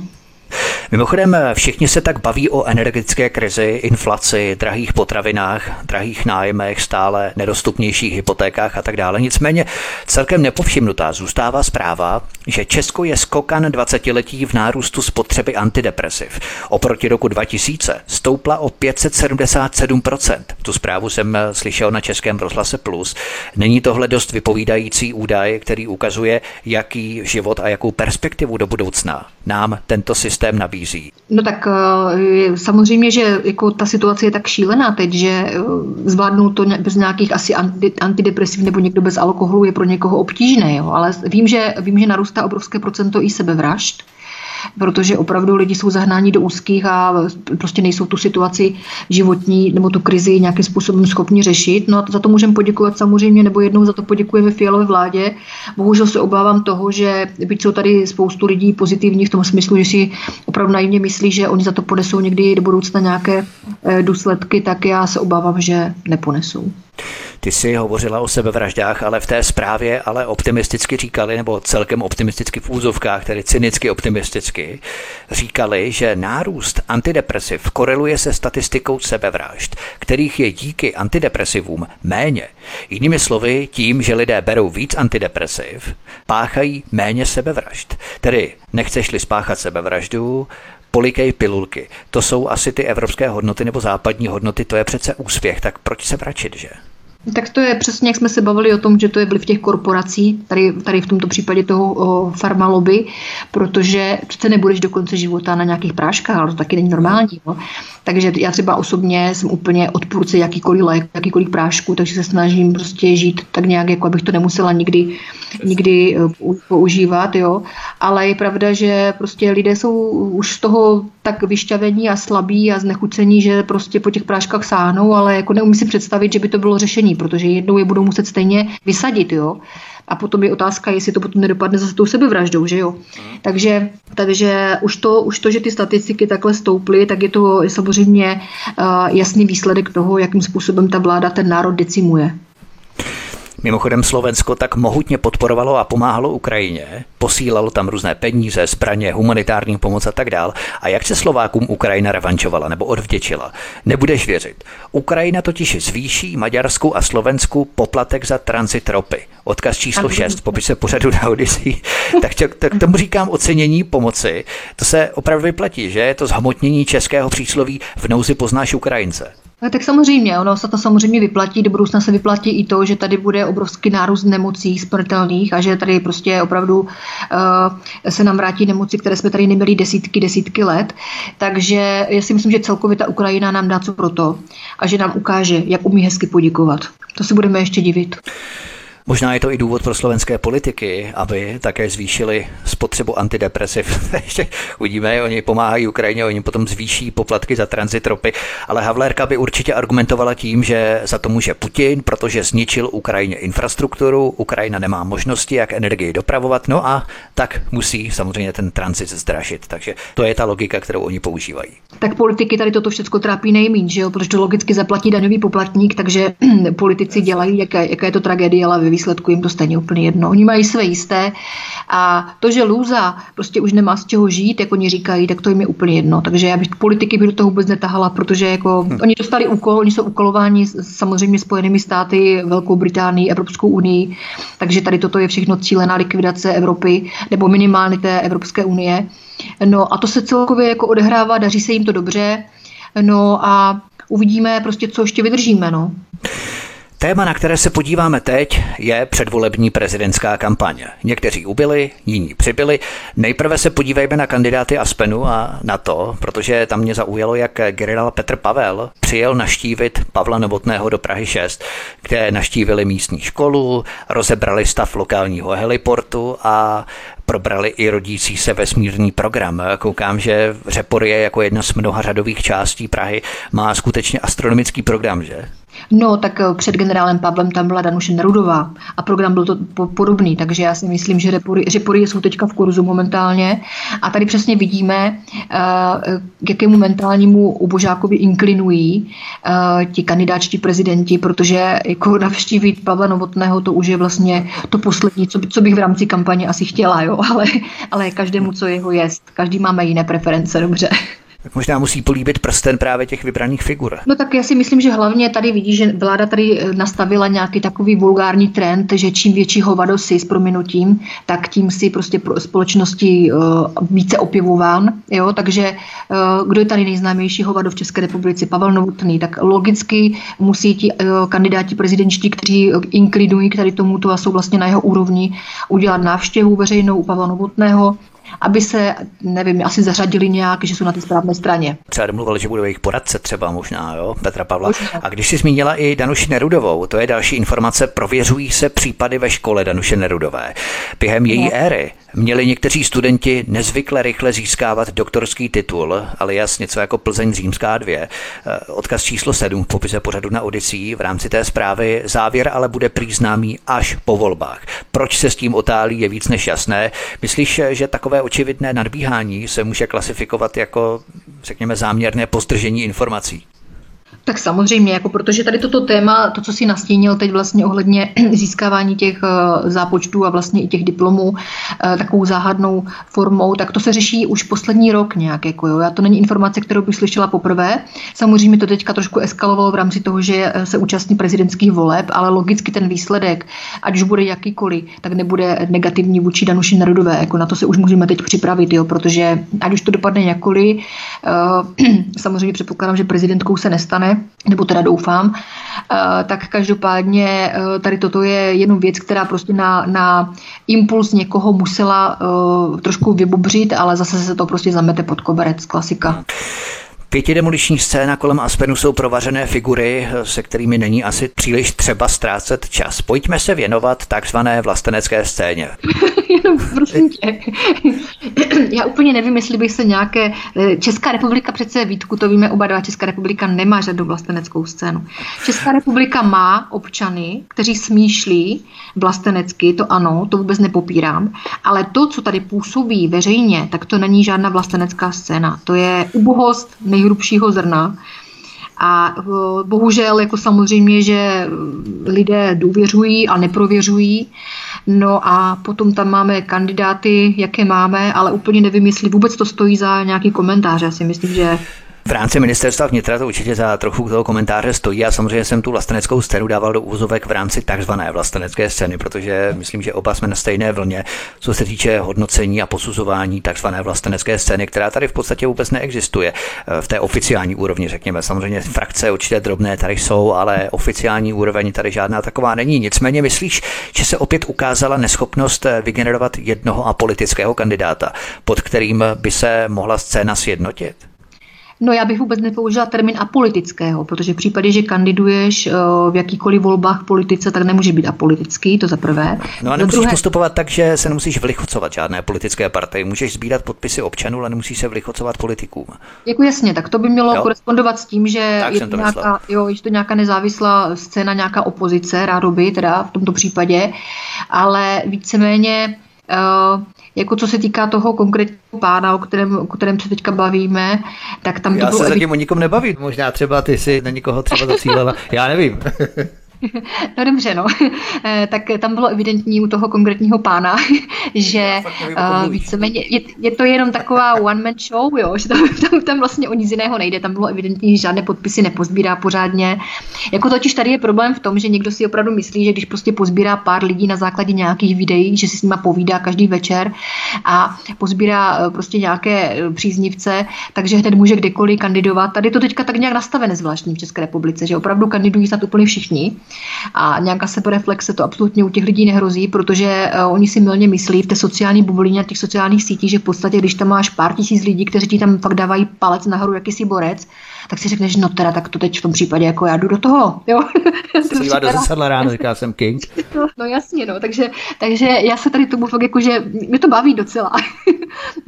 Mimochodem, všichni se tak baví o energetické krizi, inflaci, drahých potravinách, drahých nájmech, stále nedostupnějších hypotékách a tak dále. Nicméně celkem nepovšimnutá zůstává zpráva, že Česko je skokan 20-letí v nárůstu spotřeby antidepresiv. Oproti roku 2000 stoupla o 577%. Tu zprávu jsem slyšel na Českém rozhlase Plus. Není tohle dost vypovídající údaj, který ukazuje, jaký život a jakou perspektivu do budoucna nám tento systém nabízí? Nabízí?
No tak eh, samozřejmě, že jako ta situace je tak šílená teď, že eh, zvládnout to bez nějakých asi antidepresiv nebo někdo bez alkoholu je pro někoho obtížné, jo? ale vím že, vím, že narůstá obrovské procento i sebevražd protože opravdu lidi jsou zahnáni do úzkých a prostě nejsou tu situaci životní nebo tu krizi nějakým způsobem schopni řešit. No a za to můžeme poděkovat samozřejmě, nebo jednou za to poděkujeme Fialové vládě. Bohužel se obávám toho, že byť jsou tady spoustu lidí pozitivní v tom smyslu, že si opravdu naivně myslí, že oni za to ponesou někdy do budoucna nějaké eh, důsledky, tak já se obávám, že neponesou.
Ty jsi hovořila o sebevraždách, ale v té zprávě ale optimisticky říkali, nebo celkem optimisticky v úzovkách, tedy cynicky optimisticky, říkali, že nárůst antidepresiv koreluje se statistikou sebevražd, kterých je díky antidepresivům méně. Jinými slovy, tím, že lidé berou víc antidepresiv, páchají méně sebevražd. Tedy nechceš-li spáchat sebevraždu, polikej pilulky. To jsou asi ty evropské hodnoty nebo západní hodnoty, to je přece úspěch, tak proč se vračit, že?
Tak to je přesně, jak jsme se bavili o tom, že to je vliv těch korporací, tady, tady v tomto případě toho farmaloby, protože přece nebudeš do konce života na nějakých práškách, ale to taky není normální. No. Takže já třeba osobně jsem úplně odpůrce jakýkoliv lék, jakýkoliv prášku, takže se snažím prostě žít tak nějak, jako abych to nemusela nikdy, nikdy eh, používat, jo. Ale je pravda, že prostě lidé jsou už z toho tak vyšťavení a slabí a znechucení, že prostě po těch práškách sáhnou, ale jako neumí si představit, že by to bylo řešení, protože jednou je budou muset stejně vysadit, jo. A potom je otázka, jestli to potom nedopadne zase tou sebevraždou, že jo. Mm. Takže, takže už, to, už to, že ty statistiky takhle stouply, tak je to samozřejmě uh, jasný výsledek toho, jakým způsobem ta vláda ten národ decimuje.
Mimochodem Slovensko tak mohutně podporovalo a pomáhalo Ukrajině, posílalo tam různé peníze, zbraně, humanitární pomoc a tak dál. A jak se Slovákům Ukrajina revančovala nebo odvděčila? Nebudeš věřit. Ukrajina totiž zvýší Maďarsku a Slovensku poplatek za transit ropy. Odkaz číslo 6 popise pořadu na Odyssey. tak, tak tomu říkám ocenění pomoci. To se opravdu vyplatí, že? Je to zhmotnění českého přísloví v nouzi poznáš Ukrajince.
No, tak samozřejmě, ono se to samozřejmě vyplatí, do budoucna se vyplatí i to, že tady bude obrovský nárůst nemocí smrtelných a že tady prostě opravdu uh, se nám vrátí nemoci, které jsme tady neměli desítky, desítky let. Takže já si myslím, že celkově ta Ukrajina nám dá co pro to a že nám ukáže, jak umí hezky poděkovat. To si budeme ještě divit.
Možná je to i důvod pro slovenské politiky, aby také zvýšili spotřebu antidepresiv. Ještě uvidíme, oni pomáhají Ukrajině, oni potom zvýší poplatky za tranzit ropy, ale Havlérka by určitě argumentovala tím, že za to může Putin, protože zničil Ukrajině infrastrukturu, Ukrajina nemá možnosti, jak energii dopravovat, no a tak musí samozřejmě ten tranzit zdražit. Takže to je ta logika, kterou oni používají.
Tak politiky tady toto všechno trápí nejméně, že jo? protože to logicky zaplatí daňový poplatník, takže politici dělají, jaká, jaká je to tragédie, ale výsledku jim to stejně úplně jedno. Oni mají své jisté a to, že lůza prostě už nemá z čeho žít, jak oni říkají, tak to jim je úplně jedno. Takže já bych politiky by do toho vůbec netahala, protože jako hmm. oni dostali úkol, oni jsou úkolováni samozřejmě Spojenými státy, Velkou Británií, Evropskou unii, takže tady toto je všechno cílená likvidace Evropy nebo minimálně té Evropské unie. No a to se celkově jako odehrává, daří se jim to dobře. No a uvidíme prostě, co ještě vydržíme. No.
Téma, na které se podíváme teď, je předvolební prezidentská kampaň. Někteří ubyli, jiní přibyli. Nejprve se podívejme na kandidáty Aspenu a na to, protože tam mě zaujalo, jak generál Petr Pavel přijel naštívit Pavla Novotného do Prahy 6, kde naštívili místní školu, rozebrali stav lokálního heliportu a probrali i rodící se vesmírný program. Koukám, že Řeporie jako jedna z mnoha řadových částí Prahy má skutečně astronomický program, že?
No, tak eh, před generálem Pavlem tam byla Danuše Nerudová a program byl to podobný, takže já si myslím, že Řepory jsou teďka v kurzu momentálně a tady přesně vidíme, eh, k jakému mentálnímu ubožákovi inklinují eh, ti kandidáčtí prezidenti, protože jako navštívit Pavla Novotného to už je vlastně to poslední, co, co bych v rámci kampaně asi chtěla, jo, ale, ale každému, co jeho jest. Každý máme jiné preference, dobře
tak možná musí políbit prsten právě těch vybraných figur.
No tak já si myslím, že hlavně tady vidí, že vláda tady eh, nastavila nějaký takový vulgární trend, že čím větší hovadosy s prominutím, tak tím si prostě společnosti uh, více opěvován. Jo? Takže uh, kdo je tady nejznámější hovado v České republice? Pavel Novotný. Tak logicky musí ti uh, kandidáti prezidentští, kteří inklinují k tady tomuto a jsou vlastně na jeho úrovni, udělat návštěvu veřejnou u Pavla Novotného, aby se, nevím, asi zařadili nějak, že jsou na té správné straně.
Třeba domluvili, že budou jejich poradce třeba možná, jo, Petra Pavla. A když si zmínila i Danuši Nerudovou, to je další informace, prověřují se případy ve škole Danuše Nerudové. Během její no. éry měli někteří studenti nezvykle rychle získávat doktorský titul, ale jas něco jako Plzeň římská 2. Eh, odkaz číslo 7 v popise pořadu na Odisí v rámci té zprávy. Závěr ale bude příznámý až po volbách. Proč se s tím otálí je víc než jasné. Myslíš, že takové očividné nadbíhání se může klasifikovat jako, řekněme, záměrné pozdržení informací?
Tak samozřejmě, jako protože tady toto téma, to, co si nastínil teď vlastně ohledně získávání těch eh, zápočtů a vlastně i těch diplomů eh, takovou záhadnou formou, tak to se řeší už poslední rok nějak. Jako jo. Já to není informace, kterou bych slyšela poprvé. Samozřejmě to teďka trošku eskalovalo v rámci toho, že eh, se účastní prezidentských voleb, ale logicky ten výsledek, ať už bude jakýkoliv, tak nebude negativní vůči Danuši Narodové. Jako na to se už můžeme teď připravit, jo, protože ať už to dopadne jakkoliv, samozřejmě předpokládám, že prezidentkou se nestane, nebo teda doufám, eh, tak každopádně eh, tady toto je jenom věc, která prostě na, na impuls někoho musela uh, trošku vybubřit, ale zase se to prostě zamete pod koberec, klasika.
Pětidemoliční scéna kolem Aspenu jsou provařené figury, se kterými není asi příliš třeba ztrácet čas. Pojďme se věnovat takzvané vlastenecké scéně.
prosím tě. Já úplně nevím, jestli bych se nějaké... Eh, Česká republika přece Vítku, to víme oba dva, Česká republika nemá žádnou vlasteneckou scénu. Česká republika má občany, kteří smýšlí vlastenecky, to ano, to vůbec nepopírám, ale to, co tady působí veřejně, tak to není žádná vlastenecká scéna. To je ubohost nejhrubšího zrna. A eh, bohužel, jako samozřejmě, že lidé důvěřují a neprověřují. No a potom tam máme kandidáty, jaké máme, ale úplně nevím, jestli vůbec to stojí za nějaký komentář. Já si myslím, že
v rámci ministerstva vnitra to určitě za trochu toho komentáře stojí a samozřejmě jsem tu vlasteneckou scénu dával do úzovek v rámci takzvané vlastenecké scény, protože myslím, že oba jsme na stejné vlně, co se týče hodnocení a posuzování takzvané vlastenecké scény, která tady v podstatě vůbec neexistuje v té oficiální úrovni, řekněme. Samozřejmě frakce určitě drobné tady jsou, ale oficiální úroveň tady žádná taková není. Nicméně myslíš, že se opět ukázala neschopnost vygenerovat jednoho a politického kandidáta, pod kterým by se mohla scéna sjednotit?
No já bych vůbec nepoužila termín apolitického, protože v případě, že kandiduješ eh, v jakýkoliv volbách politice, tak nemůže být apolitický, to za prvé.
No a nemusíš druhé... postupovat tak, že se nemusíš vlichocovat žádné politické partii. Můžeš sbírat podpisy občanů, ale nemusíš se vlichocovat politikům.
Jako jasně, tak to by mělo jo? korespondovat s tím, že je to, nějaká, jo, je to nějaká nezávislá scéna, nějaká opozice, rádoby teda v tomto případě, ale víceméně jako co se týká toho konkrétního pána, o kterém, o kterém se teďka bavíme, tak tam
Já
to
se zatím o nikom nebavím. Možná třeba ty si na někoho třeba zacílela. Já nevím.
No dobře, no. Eh, tak tam bylo evidentní u toho konkrétního pána, že uh, víceméně je, je to jenom taková one-man show, jo, že tam, tam, tam vlastně o nic jiného nejde. Tam bylo evidentní, že žádné podpisy nepozbírá pořádně. Jako totiž tady je problém v tom, že někdo si opravdu myslí, že když prostě pozbírá pár lidí na základě nějakých videí, že si s nima povídá každý večer a pozbírá eh, prostě nějaké příznivce, takže hned může kdekoliv kandidovat. Tady to teďka tak nějak nastavené zvláštní v České republice, že opravdu kandidují snad úplně všichni a nějaká sebereflexe to absolutně u těch lidí nehrozí, protože uh, oni si milně myslí v té sociální bublině, těch sociálních sítích, že v podstatě, když tam máš pár tisíc lidí, kteří ti tam fakt dávají palec nahoru, jakýsi borec, tak si řekneš, no teda, tak to teď v tom případě jako já jdu do toho. Jo?
Dívá do zrcadla ráno, říká jsem King.
No, no jasně, no, takže, takže já se tady tomu fakt jako, že mě to baví docela.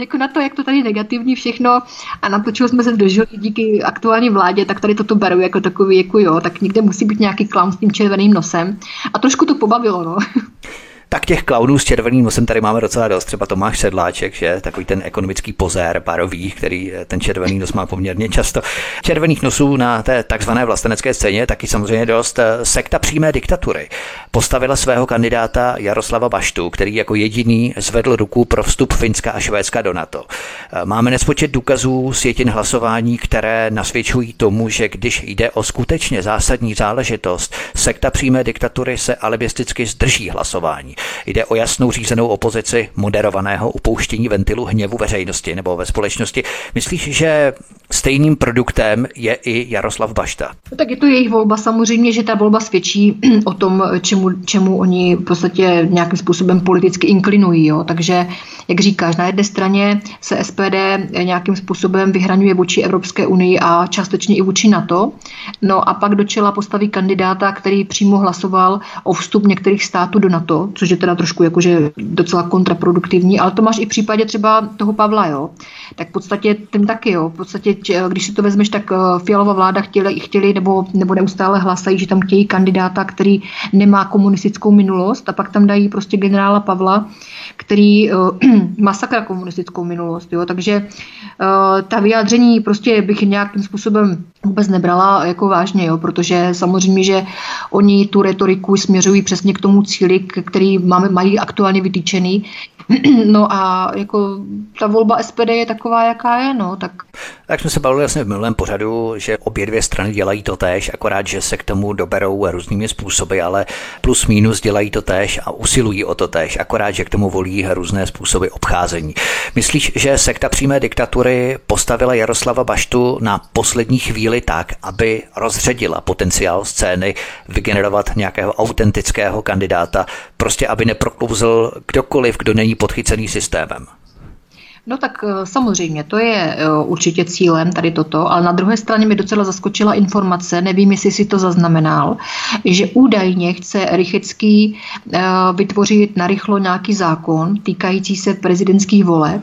Jako na to, jak to tady negativní všechno a na to, čeho jsme se dožili díky aktuální vládě, tak tady toto beru jako takový, jako jo, tak někde musí být nějaký clown s tím červeným nosem. A trošku to pobavilo, no.
Tak těch klaunů s červeným nosem tady máme docela dost. Třeba Tomáš Sedláček, že takový ten ekonomický pozér parový, který eh, ten červený nos má poměrně často. Červených nosů na té takzvané vlastenecké scéně taky samozřejmě dost. Eh, sekta přímé diktatury postavila svého kandidáta Jaroslava Baštu, který jako jediný zvedl ruku pro vstup Finska a Švédska do NATO. Eh, máme nespočet důkazů sjetin hlasování, které nasvědčují tomu, že když jde o skutečně zásadní záležitost, sekta přímé diktatury se alibisticky zdrží hlasování. Jde o jasnou řízenou opozici moderovaného upouštění ventilu hněvu veřejnosti nebo ve společnosti. Myslíš, že stejným produktem je i Jaroslav Bašta?
No, tak je to jejich volba samozřejmě, že ta volba svědčí o tom, čemu, čemu oni v podstatě nějakým způsobem politicky inklinují. Jo. Takže, jak říkáš, na jedné straně se SPD nějakým způsobem vyhraňuje vůči Evropské unii a částečně i vůči NATO. No a pak do čela postaví kandidáta, který přímo hlasoval o vstup některých států do NATO, což je teda trošku jakože docela kontraproduktivní, ale to máš i v případě třeba toho Pavla, jo. Tak v podstatě ten taky, jo. V podstatě, když si to vezmeš, tak eh, Fialová vláda chtěli, chtěli nebo, nebo neustále hlasají, že tam chtějí kandidáta, který nemá komunistickou minulost a pak tam dají prostě generála Pavla, který uh, masakra komunistickou minulost, jo. Takže uh, ta vyjádření prostě bych nějakým způsobem vůbec nebrala jako vážně, jo, protože samozřejmě, že oni tu retoriku směřují přesně k tomu cíli, který máme, mají aktuálně vytýčený. No a jako ta volba SPD je taková, jaká je, no, tak...
Tak jsme se bavili vlastně v minulém pořadu, že obě dvě strany dělají to též, akorát, že se k tomu doberou různými způsoby, ale plus minus dělají to též a usilují o to též, akorát, že k tomu volí různé způsoby obcházení. Myslíš, že sekta přímé diktatury postavila Jaroslava Baštu na poslední chvíli tak, aby rozředila potenciál scény vygenerovat nějakého autentického kandidáta, prostě aby neproklouzl kdokoliv, kdo není podchycený systémem.
No tak eh, samozřejmě, to je eh, určitě cílem tady toto, ale na druhé straně mi docela zaskočila informace, nevím, jestli si to zaznamenal, že údajně chce Rychecký eh, vytvořit narychlo nějaký zákon týkající se prezidentských voleb,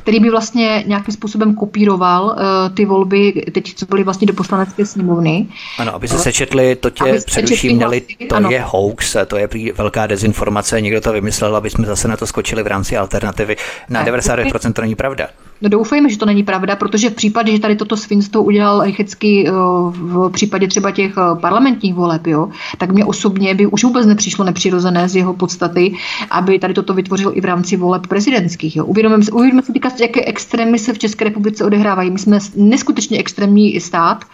který by vlastně nějakým způsobem kopíroval uh, ty volby, teď co byly vlastně do poslanecké sněmovny.
Ano, aby se sečetli, to tě především měli, to ano. je hoax, to je prý velká dezinformace, někdo to vymyslel, aby jsme zase na to skočili v rámci alternativy. Na 99% to není pravda.
No doufejme, že to není pravda, protože v případě, že tady toto svinstvo udělal Rychecký eh, v případě třeba těch eh, parlamentních voleb, jo, tak mě osobně by už vůbec nepřišlo nepřirozené z jeho podstaty, aby tady toto vytvořil i v rámci voleb prezidentských. Jo. Uvědomíme si, uvědomíme si jaké extrémy se v České republice odehrávají. My jsme neskutečně extrémní stát,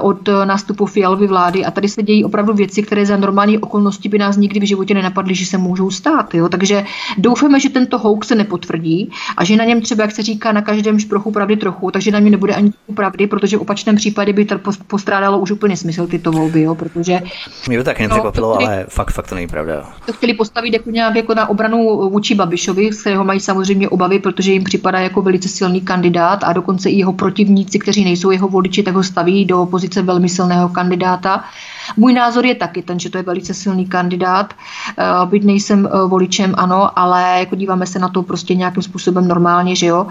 od nástupu Fialovy vlády a tady se dějí opravdu věci, které za normální okolnosti by nás nikdy v životě nenapadly, že se můžou stát. Jo? Takže doufáme, že tento hoax se nepotvrdí a že na něm třeba, jak se říká, na každém šprochu pravdy trochu, takže na něm nebude ani pravdy, protože v opačném případě by to postrádalo už úplně smysl tyto volby, jo? protože...
Mě to tak nepřekvapilo, no, ale fakt, fakt to není pravda.
To chtěli postavit jako nějak jako na obranu vůči Babišovi, z kterého mají samozřejmě obavy, protože jim připadá jako velice silný kandidát a dokonce i jeho protivníci, kteří nejsou jeho voliči, tak ho staví do pozice velmi silného kandidáta. Můj názor je taky ten, že to je velice silný kandidát. Eh, byť nejsem eh, voličem, ano, ale jako díváme se na to prostě nějakým způsobem normálně, že jo.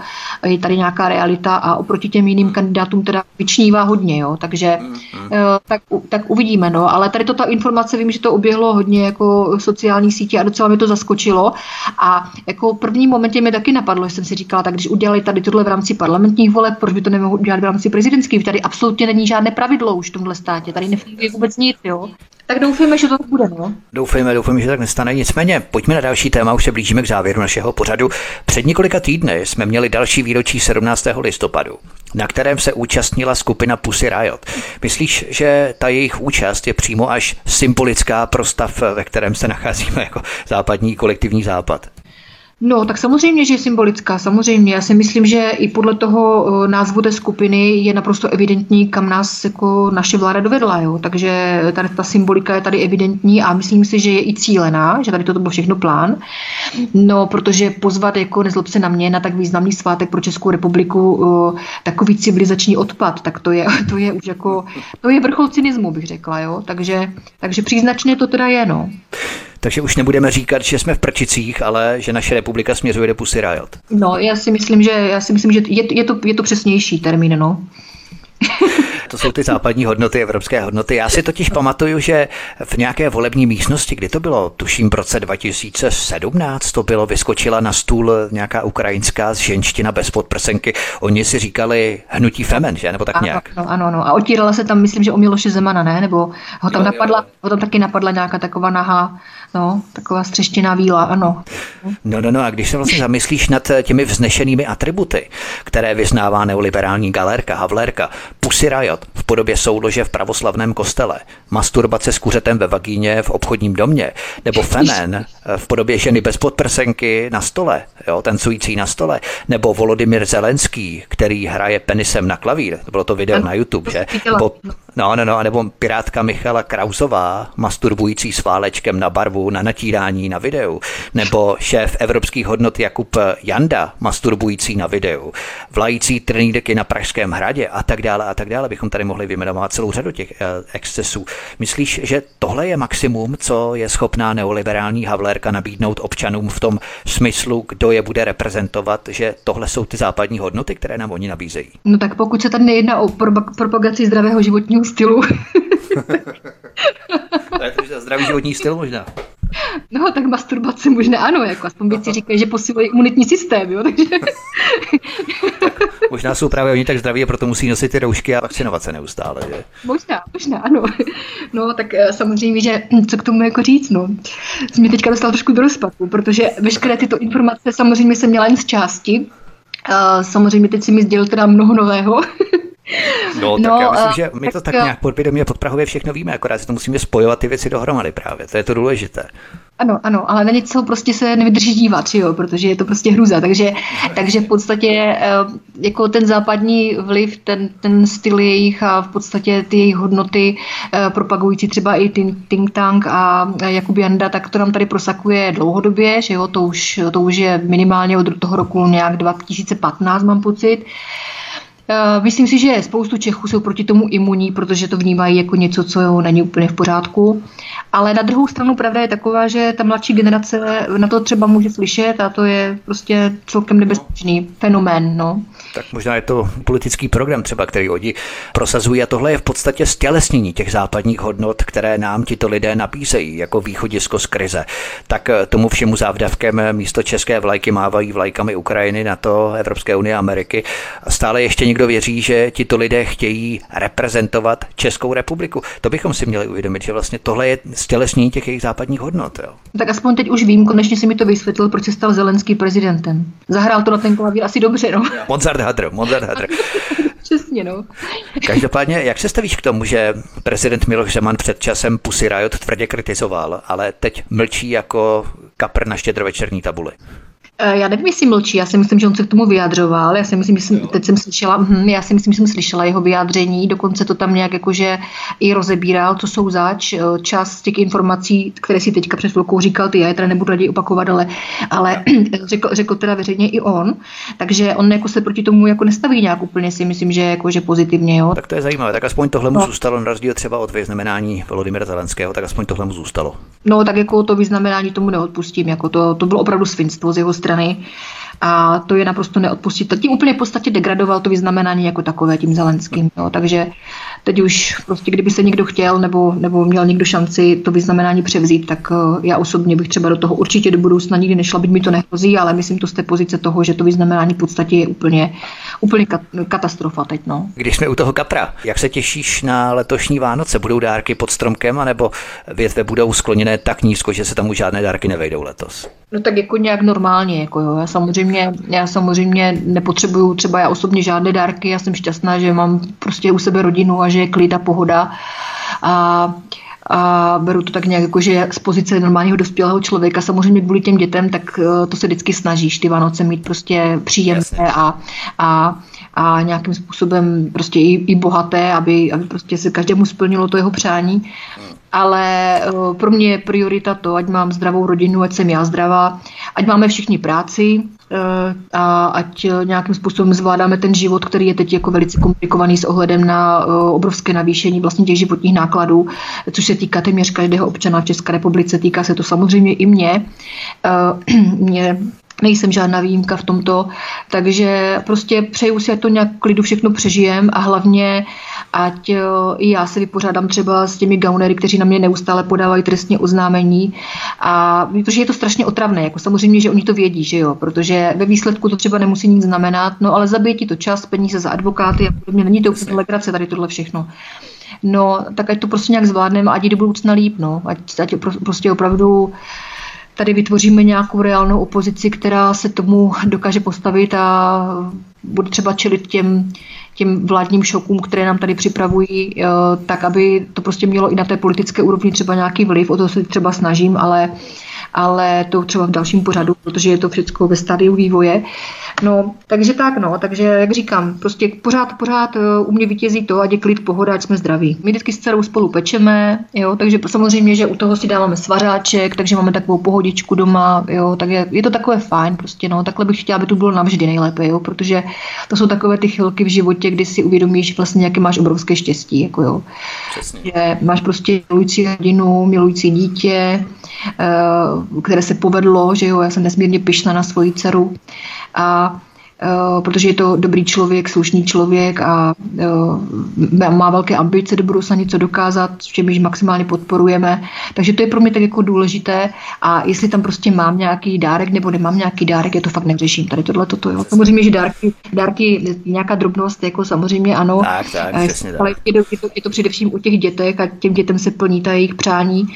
Je tady nějaká realita a oproti těm jiným kandidátům teda vyčnívá hodně, jo. Takže mm-hmm. tak, tak uvidíme, no. Ale tady to ta informace, vím, že to oběhlo hodně jako sociální sítě a docela mi to zaskočilo. A jako první momentě mi taky napadlo, že jsem si říkala, tak když udělali tady tohle v rámci parlamentních voleb, proč by to nemohli udělat v rámci prezidentských? Tady absolutně není žádný žádné pravidlo už v tomhle státě. Tady nefunguje vůbec nic, jo. Tak doufejme, že to tak bude, no.
Doufejme, doufejme, že tak nestane. Nicméně, pojďme na další téma, už se blížíme k závěru našeho pořadu. Před několika týdny jsme měli další výročí 17. listopadu, na kterém se účastnila skupina Pussy Riot. Myslíš, že ta jejich účast je přímo až symbolická pro stav, ve kterém se nacházíme jako západní kolektivní západ?
No, tak samozřejmě, že je symbolická, samozřejmě. Já si myslím, že i podle toho eh, názvu té skupiny je naprosto evidentní, kam nás jako naše vláda dovedla. Jo? Takže tady ta symbolika je tady evidentní a myslím si, že je i cílená, že tady toto byl všechno plán. No, protože pozvat, jako nezlob se na mě, na tak významný svátek pro Českou republiku eh, takový civilizační odpad, tak to je, to je už jako, to je vrchol cynismu, bych řekla. Jo? Takže, takže příznačně to teda je, no.
Takže už nebudeme říkat, že jsme v prčicích, ale že naše republika směřuje do Pussy Riot.
No, já si myslím, že, já si myslím, že je, je, to, je to přesnější termín, no.
To jsou ty západní hodnoty, evropské hodnoty. Já si totiž pamatuju, že v nějaké volební místnosti, kdy to bylo, tuším v roce 2017, to bylo, vyskočila na stůl nějaká ukrajinská ženština bez podprsenky. Oni si říkali hnutí femen, že? Nebo tak
ano,
nějak.
Ano, ano, ano. A otírala se tam, myslím, že o Miloše Zemana, ne? Nebo ho tam, jo, napadla, jo. Ho tam taky napadla nějaká taková nahá No, taková střeštěná víla, ano.
No, no, no, a když se vlastně zamyslíš nad těmi vznešenými atributy, které vyznává neoliberální galerka, Havlerka, Pussy Riot v podobě soulože v pravoslavném kostele, masturbace s kuřetem ve vagíně v obchodním domě, nebo femen v podobě ženy bez podprsenky na stole, jo, tancující na stole, nebo Volodymyr Zelenský, který hraje penisem na klavír, to bylo to video na YouTube, že? Nebo, no, no, no, nebo pirátka Michala Krausová, masturbující s válečkem na barvu na natírání na videu, nebo šéf evropských hodnot Jakub Janda, masturbující na videu, vlající trnýdeky na Pražském hradě a tak dále a tak dále, bychom tady mohli vyjmenovat celou řadu těch eh, excesů. Myslíš, že tohle je maximum, co je schopná neoliberální Havlerka nabídnout občanům v tom smyslu, kdo je bude reprezentovat, že tohle jsou ty západní hodnoty, které nám oni nabízejí?
No tak pokud se tady nejedná o propagaci zdravého životního stylu,
to je to zdravý životní styl možná.
No, tak masturbace možná ano, jako aspoň věci říkají, že posiluje imunitní systém, jo, takže...
možná jsou právě oni tak zdraví a proto musí nosit ty roušky a vakcinovat se neustále, že?
Možná, možná, ano. No, tak eh, samozřejmě, že hm, co k tomu jako říct, no. Jsi mě teďka dostal trošku do rozpadu, protože veškeré tyto informace samozřejmě jsem měla jen z části. Samozřejmě teď si mi sdělil teda mnoho nového.
No, tak no, já myslím, že my to tak, tak nějak podvědomě podprahově všechno víme, akorát si to musíme spojovat ty věci dohromady právě, to je to důležité.
Ano, ano, ale na něco prostě se nevydrží dívat, jo, protože je to prostě hruza, takže, takže v podstatě eh, jako ten západní vliv, ten, ten styl jejich a v podstatě ty jejich hodnoty eh, propagující třeba i Think Tank a Jakub Janda, tak to nám tady prosakuje dlouhodobě, že jo, to už, to už je minimálně od toho roku nějak 2015, mám pocit. Eh, myslím si, že spoustu Čechů jsou proti tomu imunní, protože to vnímají jako něco, co není úplně v pořádku. Ale na druhou stranu pravda je taková, že ta mladší generace na to třeba může slyšet a to je prostě celkem nebezpečný fenomén. No.
Tak možná je to politický program třeba, který oni prosazují a tohle je v podstatě stělesnění těch západních hodnot, které nám tito lidé nabízejí jako východisko z krize. Tak eh, tomu všemu závdavkem místo české vlajky mávají vlajkami Ukrajiny, na to Evropské unie a Ameriky. Stále ještě někdo věří, že tito lidé chtějí reprezentovat Českou republiku. To bychom si měli uvědomit, že vlastně tohle je stělesnění těch jejich západních hodnot. Jo.
Tak aspoň teď už vím, konečně si mi to vysvětlil, proč se stal Zelenský prezidentem. Zahrál to na ten klavír asi dobře, no.
Mozart Hadr, Mozart Hadr.
Přesně, no.
Každopádně, jak se stavíš k tomu, že prezident Miloš Zeman před časem Pussy Riot tvrdě kritizoval, ale teď mlčí jako kapr na štědrovečerní tabuli?
Eh, já nevím, jestli mlčí, já si myslím, že on se k tomu vyjadřoval. Já si myslím, že jsem, teď jsem slyšela, hm, já si myslím, že jsem slyšela jeho vyjádření, dokonce to tam nějak jakože i rozebíral, co jsou zač. Eh, část těch informací, které si teďka před chvilkou říkal, ty já je teda nebudu raději opakovat, ale, ale řekl, řekl teda veřejně i on. Takže on jako se proti tomu jako nestaví nějak úplně, si myslím, že jako, že pozitivně. Jo.
Tak to je zajímavé, tak aspoň tohle mu no. zůstalo, na rozdíl třeba od vyznamenání Volodymyra Zelenského, tak aspoň tohle mu zůstalo.
No, tak jako to vyznamenání tomu neodpustím, jako to, to bylo opravdu svinstvo z jeho strany. A to je naprosto neodpustit. Tím úplně v podstatě degradoval to vyznamenání jako takové tím Zelenským. Jo. Takže teď už prostě, kdyby se někdo chtěl nebo, nebo měl někdo šanci to vyznamenání převzít, tak uh, já osobně bych třeba do toho určitě do budoucna nikdy nešla, byť mi to nehrozí, ale myslím to z té pozice toho, že to vyznamenání v podstatě je úplně, úplně katastrofa teď. No.
Když jsme u toho kapra, jak se těšíš na letošní Vánoce? Budou dárky pod stromkem, anebo větve budou skloněné tak nízko, že se tam už žádné dárky nevejdou letos?
No tak jako nějak normálně, jako jo. Já samozřejmě, já samozřejmě nepotřebuju třeba já osobně žádné dárky, já jsem šťastná, že mám prostě u sebe rodinu a že je klid a pohoda. A a beru to tak nějak jako, že z pozice normálního dospělého člověka, samozřejmě kvůli těm dětem, tak eh, to se vždycky snažíš ty Vánoce mít prostě příjemné a, a, a nějakým způsobem prostě i, i bohaté, aby, aby prostě se každému splnilo to jeho přání. Ale eh, pro mě je priorita to, ať mám zdravou rodinu, ať jsem já zdravá, ať máme všichni práci eh, a ať nějakým způsobem zvládáme ten život, který je teď jako velice komplikovaný s ohledem na eh, obrovské navýšení vlastně těch životních nákladů, což se týká téměř každého občana v České republice, týká se to samozřejmě i mě. mě nejsem žádná výjimka v tomto, takže prostě přeju si, ať to nějak klidu všechno přežijem a hlavně ať eh, i já se vypořádám třeba s těmi gaunery, kteří na mě neustále podávají trestně oznámení. A protože je to strašně otravné, jako samozřejmě, že oni to vědí, že jo, protože ve výsledku to třeba nemusí nic znamenat, no ale zabije ti to čas, peníze za advokáty a podobně. Není to úplně legrace tady tohle všechno. No, tak ať to prostě nějak zvládneme, ať do budoucna líp, no. Ať, ať prostě opravdu tady vytvoříme nějakou reálnou opozici, která se tomu dokáže postavit a bude třeba čelit těm, těm vládním šokům, které nám tady připravují, eh, tak aby to prostě mělo i na té politické úrovni třeba nějaký vliv, o to se třeba snažím, ale ale to třeba v dalším pořadu, protože je to všechno ve stádiu vývoje. No, takže tak, no, takže jak říkám, prostě pořád, pořád eh, u mě vítězí to, ať je klid, pohoda, ať jsme zdraví. My vždycky s dcerou spolu pečeme, jo, takže samozřejmě, že u toho si dáváme svařáček, takže máme takovou pohodičku doma, jo, tak je, je to takové fajn, prostě, no, takhle bych chtěla, aby to bylo navždy nejlépe, jo, protože to jsou takové ty chvilky v životě, kdy si uvědomíš vlastně, jaké máš obrovské štěstí, jako jo. Přesně. Že máš prostě milující rodinu, milující dítě, které se povedlo, že jo, já jsem nesmírně pyšná na svoji dceru a Uh, protože je to dobrý člověk, slušný člověk a uh, má velké ambice do budoucna něco dokázat, s čím již maximálně podporujeme. Takže to je pro mě tak jako důležité a jestli tam prostě mám nějaký dárek nebo nemám nějaký dárek, je to fakt neřeším. Tady tohle toto, jo. Samozřejmě, že dárky, dárky nějaká drobnost, jako samozřejmě ano,
tak, tak,
ale je to, je, to, je to především u těch dětek a těm dětem se plní ta jejich přání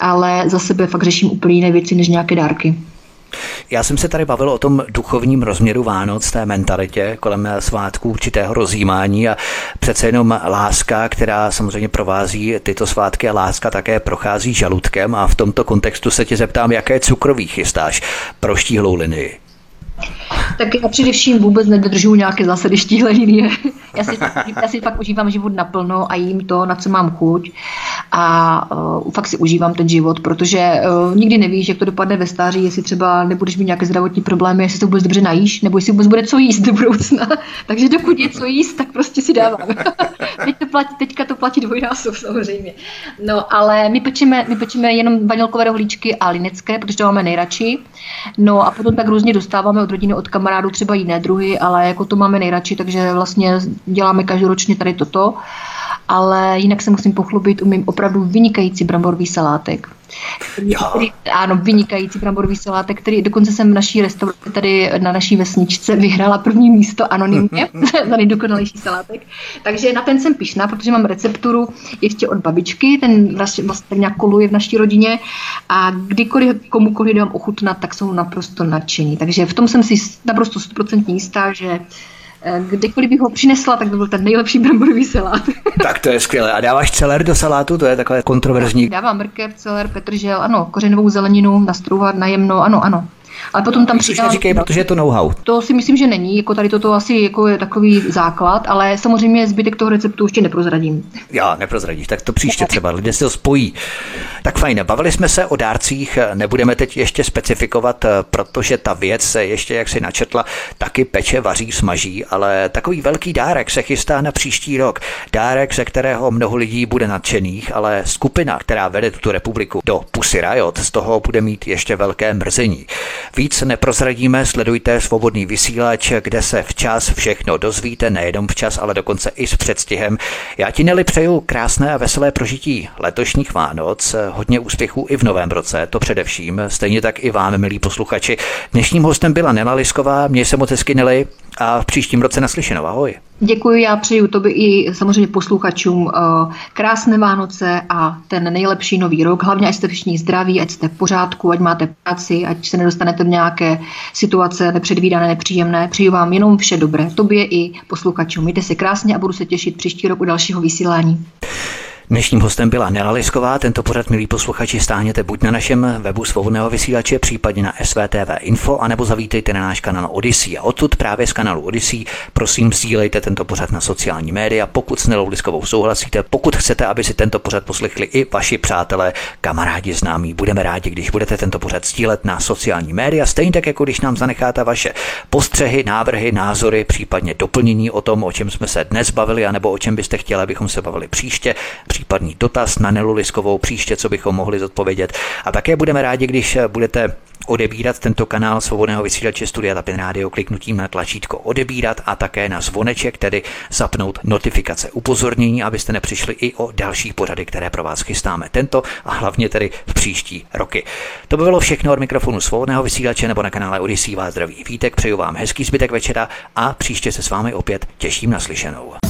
ale za sebe fakt řeším úplně jiné věci než nějaké dárky.
Já jsem se tady bavil o tom duchovním rozměru Vánoc, té mentalitě kolem svátků určitého rozjímání a přece jenom láska, která samozřejmě provází tyto svátky a láska také prochází žaludkem a v tomto kontextu se tě zeptám, jaké cukroví chystáš pro štíhlou linii.
Tak já především vůbec nedržu nějaké zásady štíhlé linie. Já si, já si fakt užívám život naplno a jím to, na co mám chuť. A uh, fakt si užívám ten život, protože uh, nikdy nevíš, jak to dopadne ve stáří, jestli třeba nebudeš mít nějaké zdravotní problémy, jestli to vůbec dobře najíš, nebo jestli vůbec bude co jíst do budoucna. Takže dokud je co jíst, tak prostě si dávám. Teď to platí, teďka to platí dvojnásob samozřejmě. No, ale my pečeme, my pečeme jenom vanilkové rohlíčky a linecké, protože to máme nejradši. No a potom tak různě dostáváme od rodiny, od kamarádů třeba jiné druhy, ale jako to máme nejradši, takže vlastně děláme každoročně tady toto. Ale jinak se musím pochlubit, umím opravdu vynikající bramborový salátek. Který, ano, vynikající bramborový salátek, který dokonce jsem v naší restauraci tady na naší vesničce vyhrála první místo anonymně za nejdokonalejší salátek. Takže na ten jsem pišná, protože mám recepturu ještě od babičky, ten vlastně, vlastně nějak koluje v naší rodině a kdykoliv komukoliv dám ochutnat, tak jsou naprosto nadšení. Takže v tom jsem si naprosto 100% jistá, že Eh, kdykoliv bych ho přinesla, tak by byl ten nejlepší bramborový salát.
tak to je skvělé. A dáváš celer do salátu? To je takové kontroverzní.
Dávám mrkev, celer, petržel, ano, kořenovou zeleninu, nastrouhat najemno, ano, ano. Ale potom tam
přidám... Neříkej, protože je to know-how.
To si myslím, že není. Jako tady toto asi jako je takový základ, ale samozřejmě zbytek toho receptu ještě neprozradím.
Já, neprozradíš, tak to příště třeba, lidé si to spojí. Tak fajn, bavili jsme se o dárcích, nebudeme teď ještě specifikovat, protože ta věc se ještě, jak si načetla, taky peče, vaří, smaží, ale takový velký dárek se chystá na příští rok. Dárek, ze kterého mnoho lidí bude nadšených, ale skupina, která vede tuto republiku do Pussy Riot, z toho bude mít ještě velké mrzení. Víc neprozradíme, sledujte svobodný vysílač, kde se včas všechno dozvíte, nejenom včas, ale dokonce i s předstihem. Já ti Neli přeju krásné a veselé prožití letošních Vánoc, hodně úspěchů i v novém roce, to především, stejně tak i vám, milí posluchači. Dnešním hostem byla Nela Lisková, měj se moc hezky Neli a v příštím roce naslyšenou. Ahoj.
Děkuji, já přeju tobě i samozřejmě posluchačům eh, krásné Vánoce a ten nejlepší nový rok. Hlavně, ať jste všichni zdraví, ať jste v pořádku, ať máte práci, ať se nedostanete do nějaké situace nepředvídané, nepříjemné. Přeju vám jenom vše dobré, tobě i posluchačům. Mějte se krásně a budu se těšit příští rok u dalšího vysílání.
Dnešním hostem byla Nela Lisková. Tento pořad, milí posluchači, stáhněte buď na našem webu svobodného vysílače, případně na SVTV Info, anebo zavítejte na náš kanál Odyssey. A odtud právě z kanálu Odyssey, prosím, sdílejte tento pořad na sociální média, pokud s Nelou Liskovou souhlasíte, pokud chcete, aby si tento pořad poslechli i vaši přátelé, kamarádi, známí. Budeme rádi, když budete tento pořad sdílet na sociální média, stejně tak, jako když nám zanecháte vaše postřehy, návrhy, názory, případně doplnění o tom, o čem jsme se dnes bavili, anebo o čem byste chtěli, abychom se bavili příště případný dotaz na Nelu Liskovou příště, co bychom mohli zodpovědět. A také budeme rádi, když budete odebírat tento kanál svobodného vysílače Studia Tapin Radio kliknutím na tlačítko odebírat a také na zvoneček, tedy zapnout notifikace upozornění, abyste nepřišli i o další pořady, které pro vás chystáme tento a hlavně tedy v příští roky. To by bylo všechno od mikrofonu svobodného vysílače nebo na kanále Odisí vás zdraví vítek, přeju vám hezký zbytek večera a příště se s vámi opět těším na slyšenou.